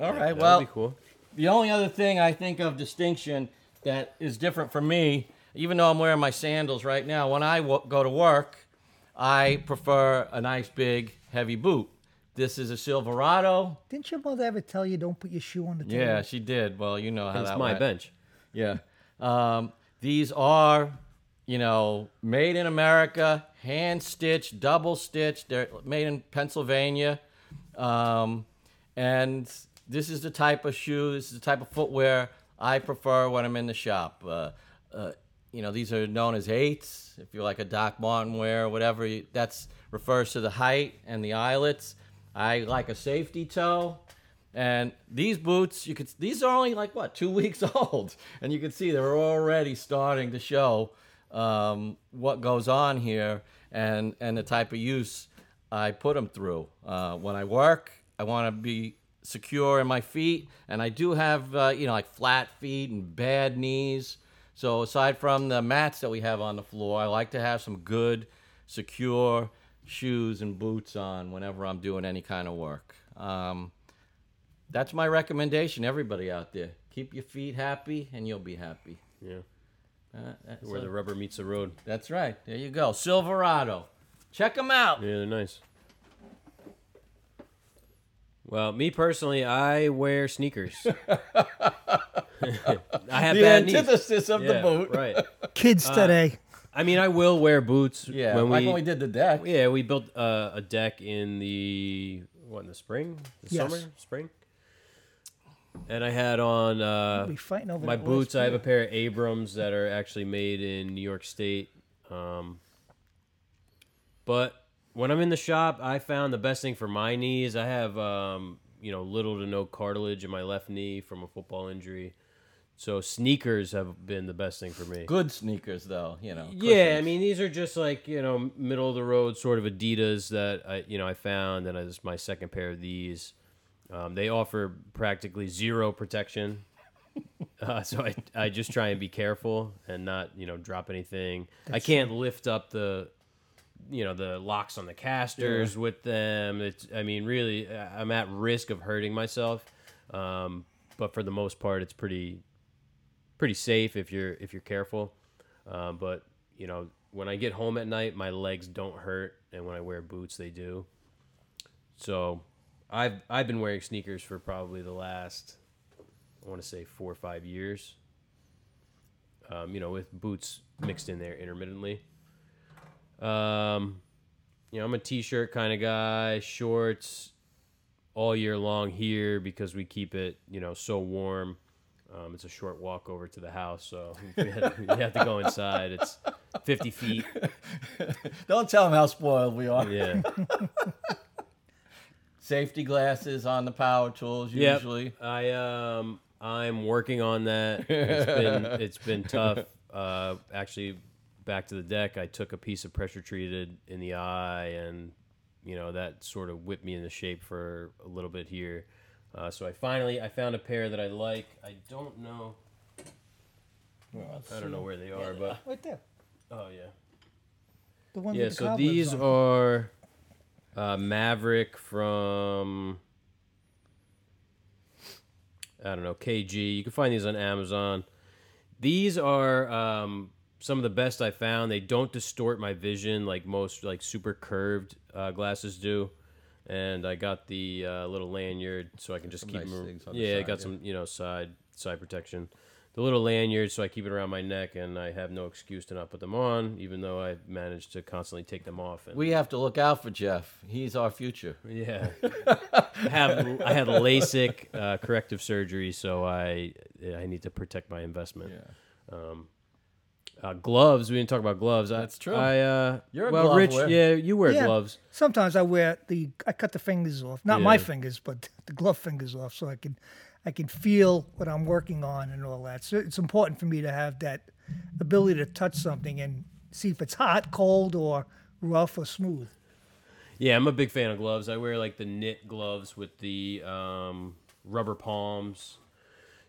all right. That'd Well, be cool. the only other thing I think of distinction that is different for me, even though I'm wearing my sandals right now, when I w- go to work, I prefer a nice big heavy boot. This is a Silverado. Didn't your mother ever tell you don't put your shoe on the table? Yeah, she did. Well, you know how It's that my went. bench. Yeah. Um, these are, you know, made in America, hand stitched, double stitched. They're made in Pennsylvania. Um, and this is the type of shoe, this is the type of footwear I prefer when I'm in the shop. Uh, uh, you know, these are known as eights. If you like a Doc Martin wear or whatever, that's refers to the height and the eyelets. I like a safety toe. And these boots, you could these are only like what two weeks old, and you can see they're already starting to show um, what goes on here and and the type of use I put them through. Uh, when I work, I want to be secure in my feet, and I do have uh, you know like flat feet and bad knees. So aside from the mats that we have on the floor, I like to have some good, secure shoes and boots on whenever I'm doing any kind of work. Um, that's my recommendation, everybody out there. Keep your feet happy, and you'll be happy. Yeah. Uh, that's, Where uh, the rubber meets the road. that's right. There you go. Silverado. Check them out. Yeah, they're nice. Well, me personally, I wear sneakers. I have The bad knees. antithesis of the Yeah, boot. right. Kids today. I mean, I will wear boots. Yeah, when like we, when we did the deck. Yeah, we built uh, a deck in the what in the spring, the Yes. summer, spring. And I had on uh, We fighting over my boots. last I have a pair of Abrams that are actually made in New York State. Um, but when I'm in the shop, I found the best thing for my knees. I have um, you know little to no cartilage in my left knee from a football injury, so sneakers have been the best thing for me. Good sneakers, though. You know. Yeah, I mean these are just like you know middle of the road sort of Adidas that I you know I found, and I this is my second pair of these. Um, they offer practically zero protection, uh, so I I just try and be careful and not you know drop anything. I can't lift up the you know the locks on the casters with them. It's I mean really I'm at risk of hurting myself, um, but for the most part it's pretty pretty safe if you're if you're careful. Um, but you know, when I get home at night, my legs don't hurt, and when I wear boots, they do. So, I've I've been wearing sneakers for probably the last, I want to say four or five years. Um, you know, with boots mixed in there intermittently. Um, you know, I'm a t-shirt kind of guy, shorts all year long here because we keep it, you know, so warm. Um, it's a short walk over to the house, so we have, we have to go inside. It's 50 feet. Don't tell them how spoiled we are. Yeah. Safety glasses on the power tools Yep. usually. I um I'm working on that. It's been it's been tough. Uh, actually, back to the deck. I took a piece of pressure treated in the eye, and you know that sort of whipped me into shape for a little bit here. Uh, so I finally I found a pair that I like. I don't know. I don't know where they are, but Right there. oh yeah. The ones Yeah, with the so these on. are Uh, Maverick from I don't know KG. You can find these on Amazon. These are um, some of the best I found. They don't distort my vision like most like super curved uh, glasses do. And I got the uh, little lanyard so I can just keep nice them. things on the Yeah, I got yeah. some you know side side protection. The little lanyard so I keep it around my neck, and I have no excuse to not put them on, even though I managed to constantly take them off. And We have to look out for Jeff. He's our future. yeah, I have I had LASIK uh, corrective surgery, so I I need to protect my investment. Uh, gloves. We didn't talk about gloves. I- That's true. I uh, You're a well, glove Rich. wearer. Yeah, you wear Yeah. gloves. Sometimes I wear the I cut the fingers off, not my Yeah. fingers, but the glove fingers off, so I can I can feel what I'm working on and all that. So it's important for me to have that ability to touch something and see if it's hot, cold, or rough or smooth. Yeah, I'm a big fan of gloves. I wear like the knit gloves with the um, rubber palms.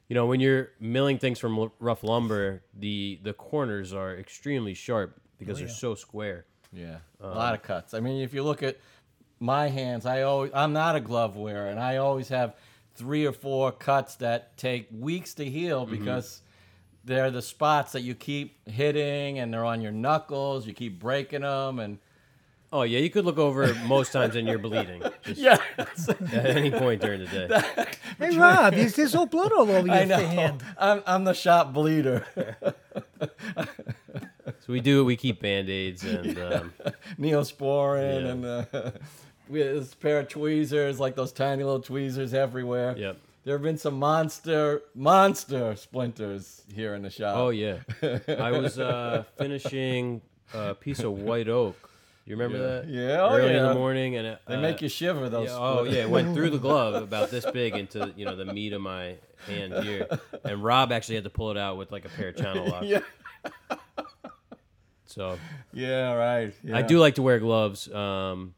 You know, when you're milling things from l- rough lumber, the the corners are extremely sharp because oh, they're so square. Yeah, a um, lot of cuts. I mean, if you look at my hands, I always I'm not a glove wearer, and I always have three or four cuts that take weeks to heal mm-hmm. because they're the spots that you keep hitting, and they're on your knuckles. You keep breaking them, and Oh yeah, you could look over most times and you're bleeding just yeah, at any point during the day. Hey Rob, there's, there's all blood all over I your know. hand. I'm I'm the shop bleeder. So we do. We keep band aids and um, Neosporin Yeah. and uh, we have this pair of tweezers, like those tiny little tweezers everywhere. Yep. There have been some monster, monster splinters here in the shop. oh yeah, I was uh, finishing a piece of white oak. You remember that? Yeah, oh, Early in the morning, and it, They uh, make you shiver, those. Yeah, oh yeah, it went through the glove about this big into you know the meat of my hand here, and Rob actually had to pull it out with like a pair of channel locks. yeah. So Yeah, right. I do like to wear gloves. Um,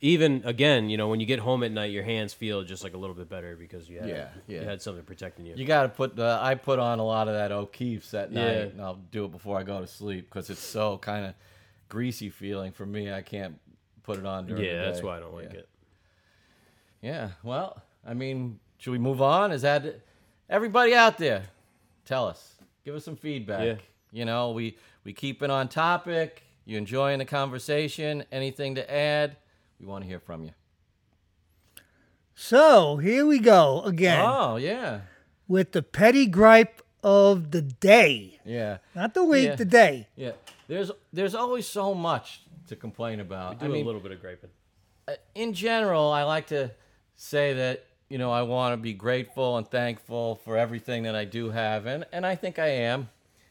even again, you know, when you get home at night, your hands feel just like a little bit better because you had Yeah, yeah. you had something protecting you. You got to put. Uh, I put on a lot of that O'Keeffe's at night, Yeah. and I'll do it before I go to sleep because it's so kind of greasy feeling for me. I can't put it on during the yeah, that's why I don't like Yeah. it. Yeah. Well, I mean, should we move on? Is that everybody out there? Tell us. Give us some feedback. Yeah. You know, we we keep it on topic. You enjoying the conversation? Anything to add? We want to hear from you. So here we go again Oh yeah, with the petty gripe of the day, yeah, not the week, Yeah. the day. yeah. There's there's always so much to complain about. Do I mean, a little bit of griping. Uh, in general, I like to say that you know I want to be grateful and thankful for everything that I do have, and and I think I am.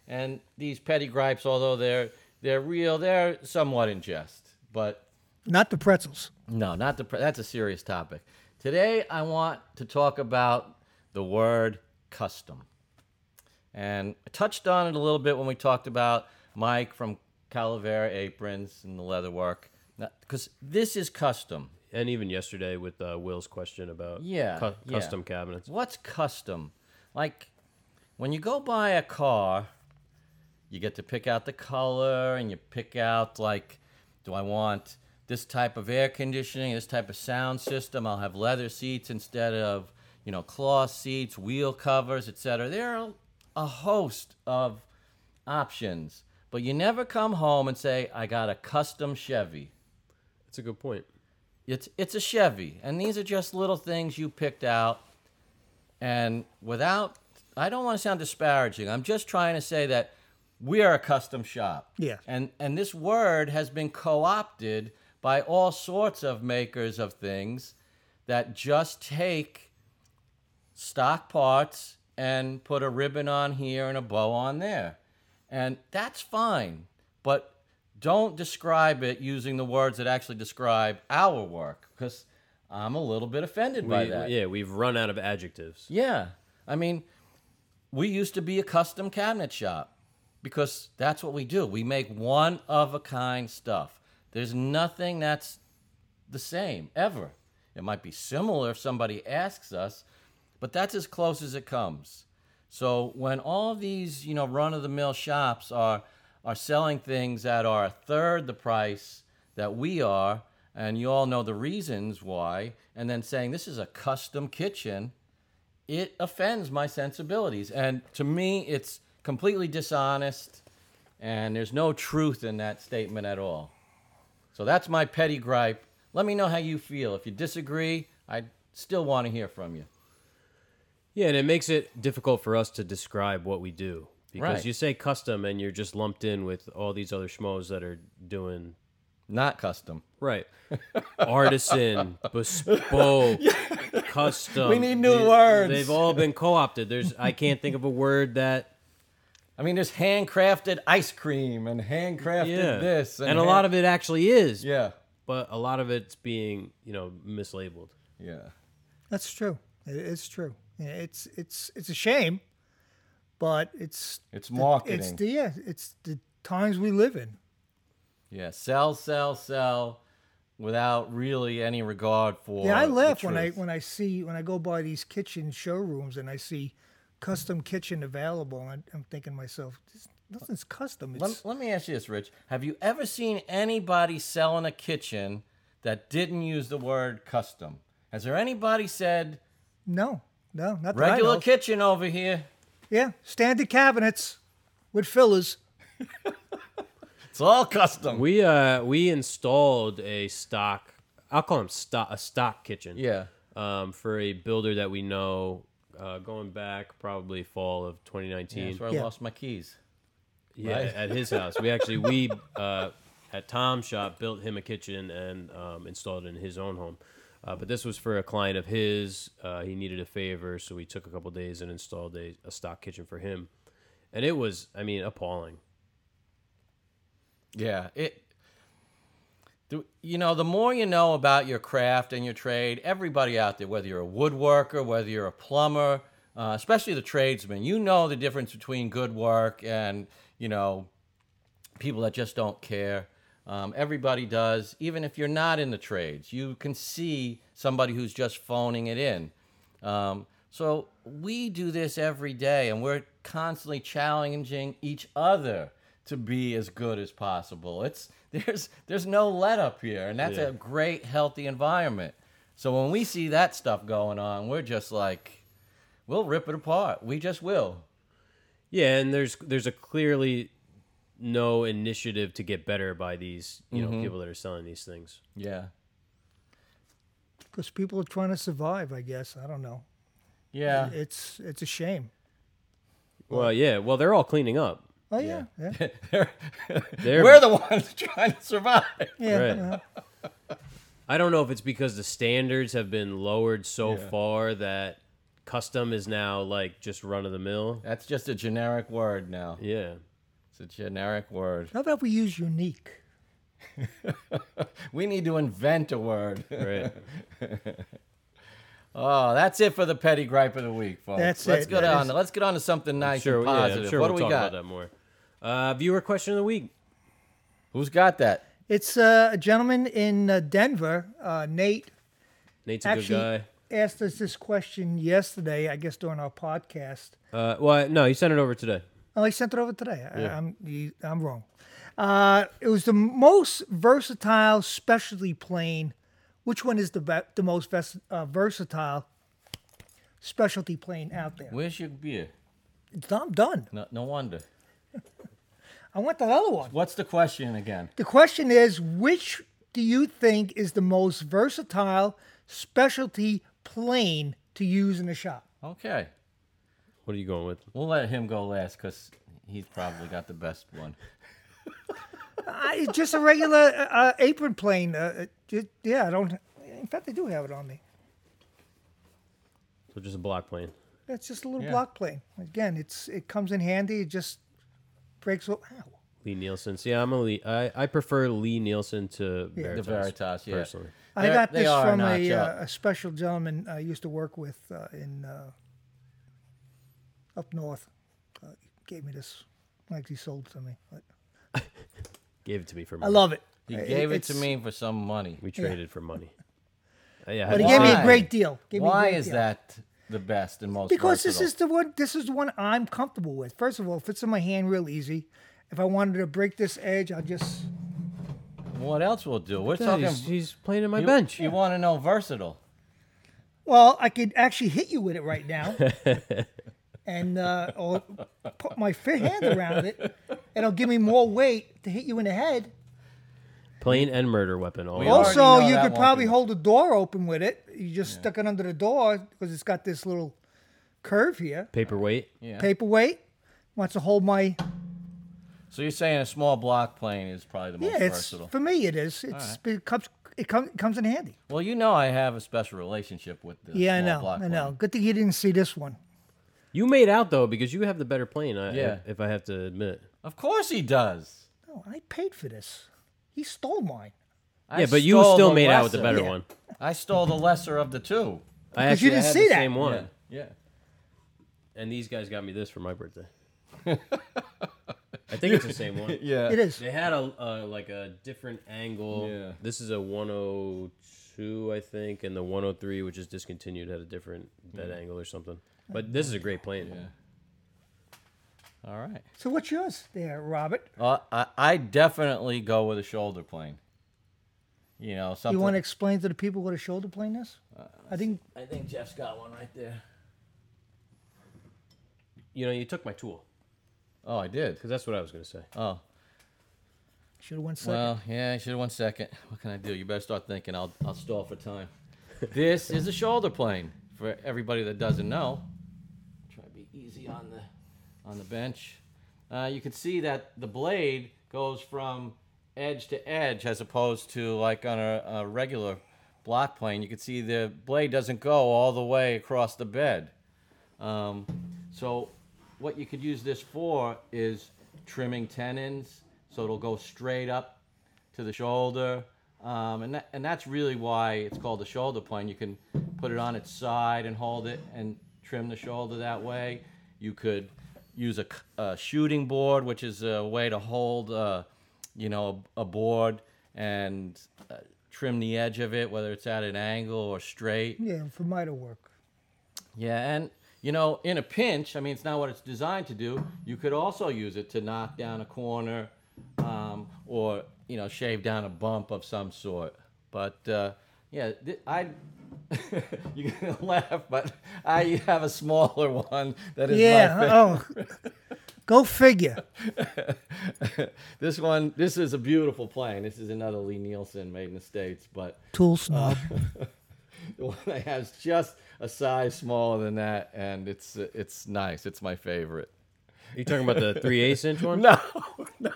And these petty gripes, although they're they're real, they're somewhat in jest. But Not the pretzels. no, not the. pre- That's a serious topic. Today, I want to talk about the word custom, and I touched on it a little bit when we talked about Mike from Calavera Aprons and the leather work. because this is custom. And even yesterday with uh, Will's question about Yeah, cu- yeah. custom cabinets. What's custom? Like when you go buy a car, you get to pick out the color and you pick out like, do I want this type of air conditioning, this type of sound system? I'll have leather seats instead of you know cloth seats, wheel covers, etc. There are a host of options, but you never come home and say, I got a custom Chevy. That's a good point. It's it's a Chevy, and these are just little things you picked out. And without, I don't want to sound disparaging. I'm just trying to say that we are a custom shop. Yeah. And and this word has been co-opted by all sorts of makers of things that just take stock parts and put a ribbon on here and a bow on there. And that's fine. But don't describe it using the words that actually describe our work because I'm a little bit offended by that. yeah, we've run out of adjectives. Yeah. I mean, we used to be a custom cabinet shop because that's what we do. We make one of a kind stuff. There's nothing that's the same ever. It might be similar if somebody asks us, but that's as close as it comes. So when all these, you know, run of the mill shops are are selling things that are a third the price that we are and you all know the reasons why, and then saying this is a custom kitchen, it offends my sensibilities. And to me, it's completely dishonest, and there's no truth in that statement at all. So that's my petty gripe. Let me know how you feel. If you disagree, I still want to hear from you. Yeah, and it makes it difficult for us to describe what we do because Right. you say custom and you're just lumped in with all these other schmoes that are doing Not custom. right, artisan, bespoke, custom. We need new They- words. They've all been co-opted. There's I can't think of a word that I mean, there's handcrafted ice cream and handcrafted yeah, this, and, a lot of it actually is. yeah, but a lot of it's being you know mislabeled. yeah. That's true. It's true. Yeah, It's it's it's a shame, but it's It's the- marketing. It's the yeah. It's the times we live in. Yeah, sell, sell, sell, without really any regard for. Yeah, I the laugh when I when I see when I go by these kitchen showrooms and I see custom kitchen available. And I'm thinking to myself, this, nothing's custom. It's, Let, let me ask you this, Rich. Have you ever seen anybody selling a kitchen that didn't use the word custom? Has there anybody said no, no, not that I regular know. kitchen over here? Yeah, standard cabinets with fillers. It's all custom. We uh we installed a stock. I'll call them stock a stock kitchen. yeah. Um, for a builder that we know, uh, going back probably fall of 2019. That's where I Yeah. lost my keys. Yeah, Right. at his house. We actually we uh, at Tom's shop built him a kitchen and um, installed it in his own home. Uh, but this was for a client of his. Uh, he needed a favor, so we took a couple days and installed a, a stock kitchen for him. And it was, I mean, appalling. Yeah, it. You know, the more you know about your craft and your trade, everybody out there, whether you're a woodworker, whether you're a plumber, uh, especially the tradesmen, you know the difference between good work and you know people that just don't care. Um, everybody does, even if you're not in the trades. You can see somebody who's just phoning it in. Um, so we do this every day, and we're constantly challenging each other to be as good as possible. It's there's there's no let up here, and that's Yeah. a great, healthy environment. So when we see that stuff going on, we're just like, we'll rip it apart. We just will. Yeah, and there's there's a clearly no initiative to get better by these you know mm-hmm. people that are selling these things. Yeah. because people are trying to survive. I guess I don't know. Yeah. It's it's a shame. Well, yeah, well they're all cleaning up. Oh yeah, yeah, They're We're the ones trying to survive. yeah. Right. yeah. I don't know if it's because the standards have been lowered so Yeah. far that custom is now like just run of the mill. That's just a generic word now. Yeah. It's a generic word. How about we use unique? We need to invent a word. Right. Oh, that's it for the petty gripe of the week, folks. That's let's it. Get That on. is- Let's get on to something nice sure, and yeah, positive. I'm sure what we'll do we talk got? about that more. Uh, viewer question of the week. Who's got that? It's uh, a gentleman in uh, Denver, uh, Nate, Nate's a actually good guy asked us this question yesterday. I guess during our podcast. Uh, well, no, he sent it over today. Oh, he sent it over today. I, I'm he, I'm wrong. Uh, it was the most versatile specialty plane. Which one is the be- the most ves- uh, versatile specialty plane out there? Where's your beer? It's, I'm done. No, no wonder. I want that other one. What's the question again? The question is, which do you think is the most versatile specialty plane to use in the shop? Okay, What are you going with? we'll let him go last because he's probably got the best one. It's just a regular uh, uh, apron plane. Uh, uh, yeah, I don't. In fact, they do have it on me. So just a block plane. It's just a little Yeah. block plane. Again, it's it comes in handy. It just breaks. o- Ow. Lie-Nielsen. Yeah, I'm a Lee. I, I prefer Lie-Nielsen to Yeah. Veritas. The Veritas, yeah. Personally. I They're- got they this are from notch a, up. uh, a special gentleman I used to work with uh, in uh, up north. Uh, he gave me this, like he sold it to me. But Gave it to me for money. I love it. He Uh, gave it to me for some money. We traded for money. Uh, yeah, But he gave me a great deal. Gave me a Why great is deal. that the best and most? Because this is the one. This is the one I'm comfortable with. First of all, it fits in my hand real easy. If I wanted to break this edge, I'll just What else will do? We're Yeah, talking. he's, he's playing in my you, bench. You want to know versatile? Well, I could actually hit you with it right now, and uh, or put my fit hand around it, and it'll give me more weight to hit you in the head. Plane and murder weapon. All We in are- one. already Also, know you that could won't probably be- hold the door open with it. You just stuck it under the door because it's got this little curve here. paperweight. Yeah. Paperweight wants to hold my. So you're saying a small block plane is probably the most Yeah, it's versatile? for me. It is. It's it comes it comes comes in handy. Well, you know I have a special relationship with the Yeah, I small know. block I know. plane. Good thing you didn't see this one. You made out though because you have the better plane. I, Yeah. If I have to admit. Of course he does. No, I paid for this. He stole mine. I yeah, but you stole still the made out with the lesser. better Yeah. one. I stole the lesser of the two. I Because actually you didn't had see the that. same one. Yeah. And these guys got me this for my birthday. I think it's the same one. Yeah. It is. They had a uh, like a different angle. Yeah. This is a 102, I think, and the 103, which is discontinued, had a different bed angle or something. But this is a great plane. Yeah. All right. So what's yours there, Robert? Uh, I I definitely go with a shoulder plane. You know something. You want to explain to the people what a shoulder plane is? Uh, I think I think Jeff's got one right there. You know, you took my tool Oh, I did. because that's what I was going to say. Oh, should have went second. well, yeah. I should have won second. What can I do? You better start thinking. I'll I'll stall for time. this is a shoulder plane for everybody that doesn't know. Try to be easy on the on the bench. Uh, you can see that the blade goes from edge to edge as opposed to like on a, a regular block plane. You can see the blade doesn't go all the way across the bed. Um, so what you could use this for is trimming tenons, so it'll go straight up to the shoulder. Um, and, that, and that's really why it's called a shoulder plane. You can put it on its side and hold it and trim the shoulder that way. You could use a shooting board, which is a way to hold, uh, you know, a, a board and uh, trim the edge of it, whether it's at an angle or straight. yeah, for mine to work. Yeah, and you know, in a pinch, I mean, it's not what it's designed to do. You could also use it to knock down a corner, um, or you know, shave down a bump of some sort. But uh, yeah, th- I. You're gonna laugh, but I have a smaller one that is my Yeah. Oh, go figure. this one, this is a beautiful plane. This is another Lie-Nielsen made in the States, but Tool snob. the one I have is just a size smaller than that, and it's it's nice. It's my favorite. Are you talking about the 3 8 inch one? No, no,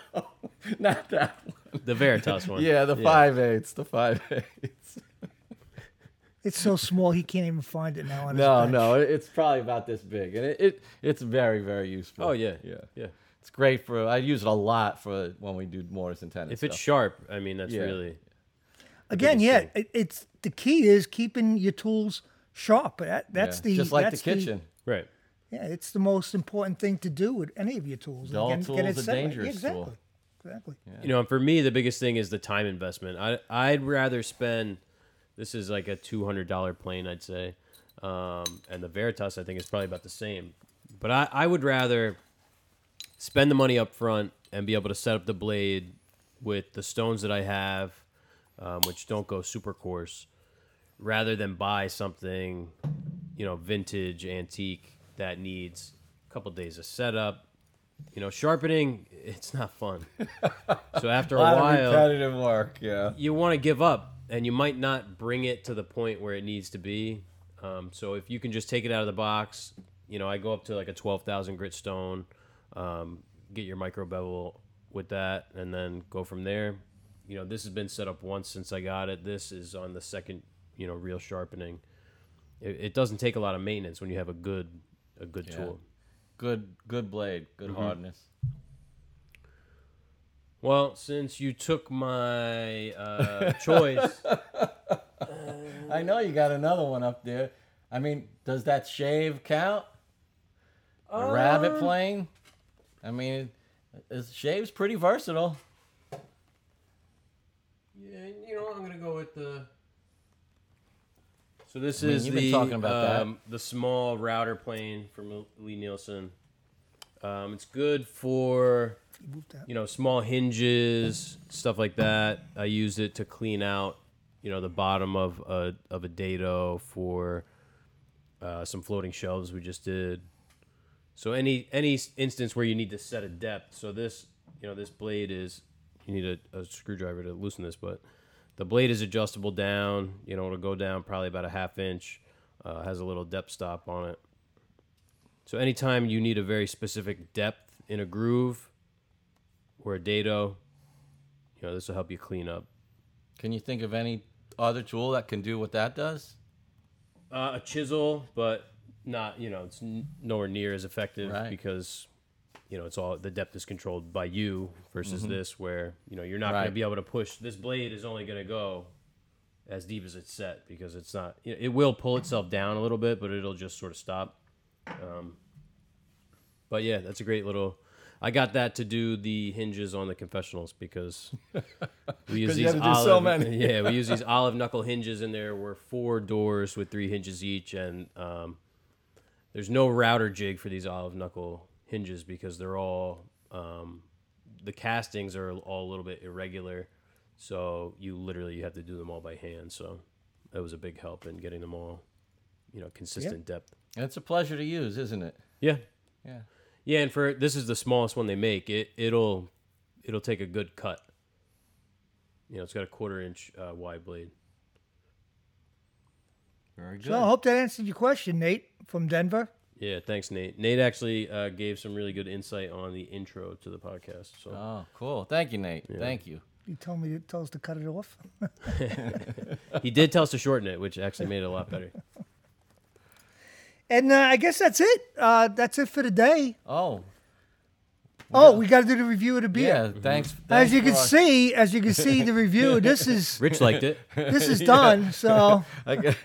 not that one. The Veritas one. Yeah, the five eighths, the five eighths. it's so small he can't even find it now on his No, no, it's probably about this big, and it, it it's very very useful. Oh, yeah. yeah. Yeah. It's great for. I use it a lot for when we do mortise and tenon. If it's sharp, I mean, that's Yeah. really. Again, yeah, thing. it, it's the key is keeping your tools sharp. That that's Yeah, the just like the that's kitchen. Right. yeah, it's the most important thing to do with any of your tools. Dull Again, tool get it a set right. Yeah, dangerous exactly. tool. Exactly. You know, and for me, the biggest thing is the time investment. I I'd rather spend. This is like a two hundred dollar plane, I'd say, um, and the Veritas I think is probably about the same. But I I would rather spend the money up front and be able to set up the blade with the stones that I have, um, which don't go super coarse, rather than buy something, you know, vintage antique that needs a couple days of setup. You know, sharpening it's not fun. so after a a, while, repetitive work. Yeah. you want to give up, and you might not bring it to the point where it needs to be. Um, so if you can just take it out of the box, you know, I go up to like a twelve thousand grit stone, um, get your micro bevel with that, and then go from there. You know, this has been set up once since I got it. This is on the second, you know, real sharpening. It, it doesn't take a lot of maintenance when you have a good, a good Yeah. tool. Good good blade, good Mm-hmm. hardness. Well, since you took my uh, choice, I know you got another one up there. I mean, does that shave count? A Uh, rabbet plane? I mean, it, shave's pretty versatile. Yeah, you know, I'm gonna go with the. So this I mean, is you've been the talking about um, the small router plane from Lie-Nielsen. Um, it's good for You moved that. you know, small hinges, stuff like that. I used it to clean out, you know, the bottom of a of a dado for uh, some floating shelves we just did. So any any instance where you need to set a depth. So this, you know, this blade is you need a, a screwdriver to loosen this, but the blade is adjustable down. You know, it'll go down probably about a half inch. Uh, has a little depth stop on it. So anytime you need a very specific depth in a groove or a dado, you know, this will help you clean up. Can you think of any other tool that can do what that does? Uh, a chisel, but not, you know, it's n- nowhere near as effective Right. because, you know, it's all the depth is controlled by you versus this, where you know you're not going to be able to push. This blade is only going to go as deep as it's set because it's not. you know, It will pull itself down a little bit, but it'll just sort of stop. Um, but yeah, that's a great little. I got that to do the hinges on the confessionals because we use these had to do so olive, many. yeah, we use these olive knuckle hinges, and there were four doors with three hinges each, and um, there's no router jig for these olive knuckle hinges because they're all um, the castings are all a little bit irregular, so you literally you have to do them all by hand. So that was a big help in getting them all, you know, consistent depth. And it's a pleasure to use, isn't it? Yeah, Yeah. yeah, and for this is the smallest one they make. It it'll it'll take a good cut. You know, it's got a quarter inch uh, wide blade. Very good. So I hope that answered your question, Nate from Denver. Yeah, thanks, Nate. Nate actually uh, gave some really good insight on the intro to the podcast. So oh, cool. Thank you, Nate. Thank you. You told me to tell us to cut it off. he did tell us to shorten it, which actually made it a lot better. And uh, I guess that's it. Uh, that's it for today. Oh, Oh, we got to do the review of the beer. yeah. Thanks. As thanks you can for- see, as you can see, the review. This is Rich liked it. this is done. So I guess,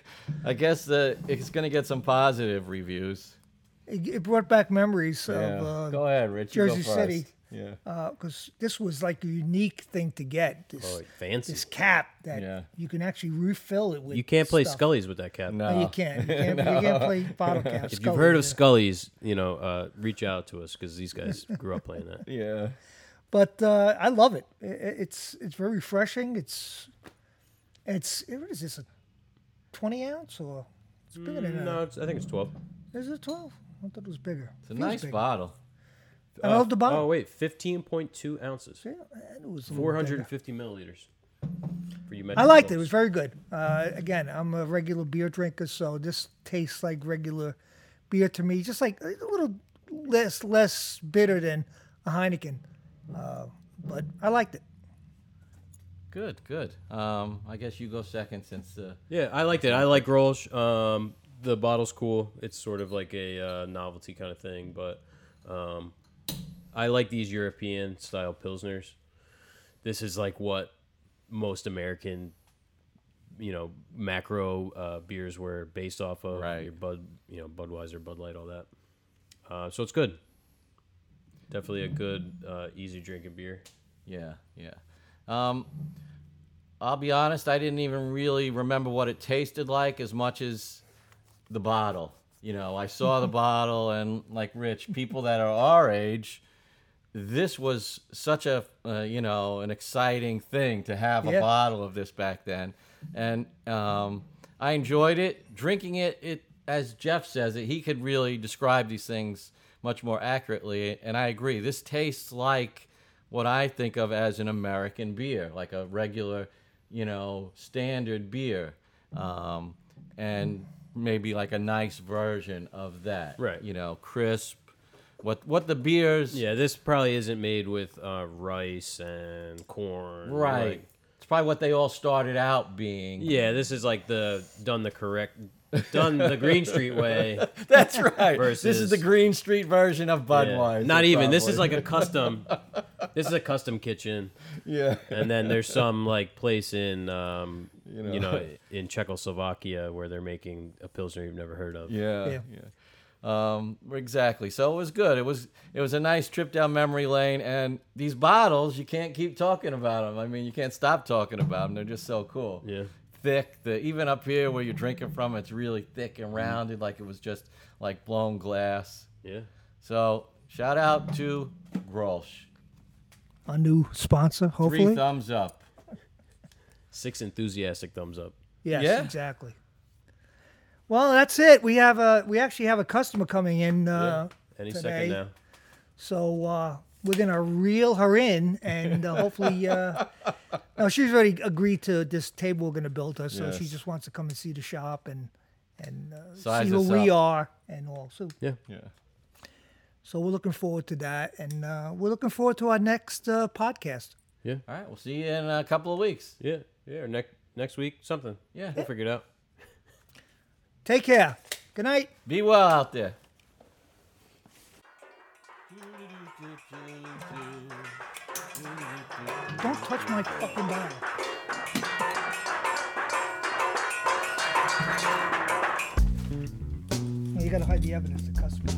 I guess the, it's going to get some positive reviews. It, it brought back memories Yeah. of Go ahead, Rich. you go Jersey first. City. Yeah. because this was like a unique thing to get. This Oh, fancy. this cap that Yeah. you can actually refill it with. You can't play stuff. Scully's with that cap. No. No, you can't. You can't, you can't play bottle caps. If you've heard of Scully's, you know, uh, reach out to us because these guys grew up playing that. Yeah. but uh, I love it. I- I- It's it's very refreshing. It's it's what is this a twenty ounce or it's bigger than No, it's, I think it's twelve. Is it twelve? I thought it was bigger. It's a Feels nice bigger. bottle. I love the bottle. Oh wait, fifteen point two ounces, Yeah, and it was a little four hundred bigger. fifty milliliters. For you, I liked it. It was very good. Uh, again, I'm a regular beer drinker, so this tastes like regular beer to me. Just like a little less less bitter than a Heineken, uh, but I liked it. Good, good. Um, I guess you go second since uh, Yeah, I liked it. I like Grolsch. Um, the bottle's cool. It's sort of like a uh, novelty kind of thing, but um, I like these European style pilsners. This is like what most American, you know, macro uh, beers were based off of. Right. Your Bud, you know, Budweiser, Bud Light, all that. Uh, so it's good. Definitely a good, uh, easy drinking beer. Yeah, yeah. Um, I'll be honest, I didn't even really remember what it tasted like as much as the bottle. You know, I saw the bottle, and like Rich, people that are our age, this was such a uh, you know an exciting thing to have a Yeah. bottle of this back then, and um, I enjoyed it. Drinking it, it as Jeff says it, he could really describe these things much more accurately, and I agree. This tastes like what I think of as an American beer, like a regular, you know, standard beer, um, and maybe like a nice version of that. Right. You know, crisp. What what the beers? Yeah, this probably isn't made with uh, rice and corn. Right. like- it's probably what they all started out being. Yeah, this is like the done the correct, done the Greene Street way. That's right. Versus, this is the Greene Street version of Yeah. Budweiser. Not even. This is like a custom. this is a custom kitchen, yeah. and then there's some like place in, um, You you, know. know. in Czechoslovakia where they're making a pilsner you've never heard of. Yeah, Yeah. yeah. Um, exactly. So it was good. It was it was a nice trip down memory lane. And these bottles, you can't keep talking about them. I mean, you can't stop talking about them. They're just so cool. Yeah. Thick. The even up here where you're drinking from, it's really thick Mm-hmm. and rounded, like it was just like blown glass. Yeah. So shout out to Grolsch. A new sponsor. hopefully. Three Hopefully, thumbs up. Six enthusiastic thumbs up. yes, Yeah? exactly. Well, that's it. We have a we actually have a customer coming in. Uh, Any today. second now. So uh, we're gonna reel her in, and uh, hopefully, uh, no, she's already agreed to this table we're gonna build her. So she just wants to come and see the shop and and uh, see who we up. are and all. So Yeah. Yeah. so we're looking forward to that, and uh, we're looking forward to our next uh, podcast. Yeah. All right. We'll see you in a couple of weeks. Yeah. Yeah. Or next next week, something. Yeah. We'll figure it out. Take care. Good night. Be well out there. Don't touch my fucking dial. Yeah, you gotta hide the evidence. The customer's coming. Yeah.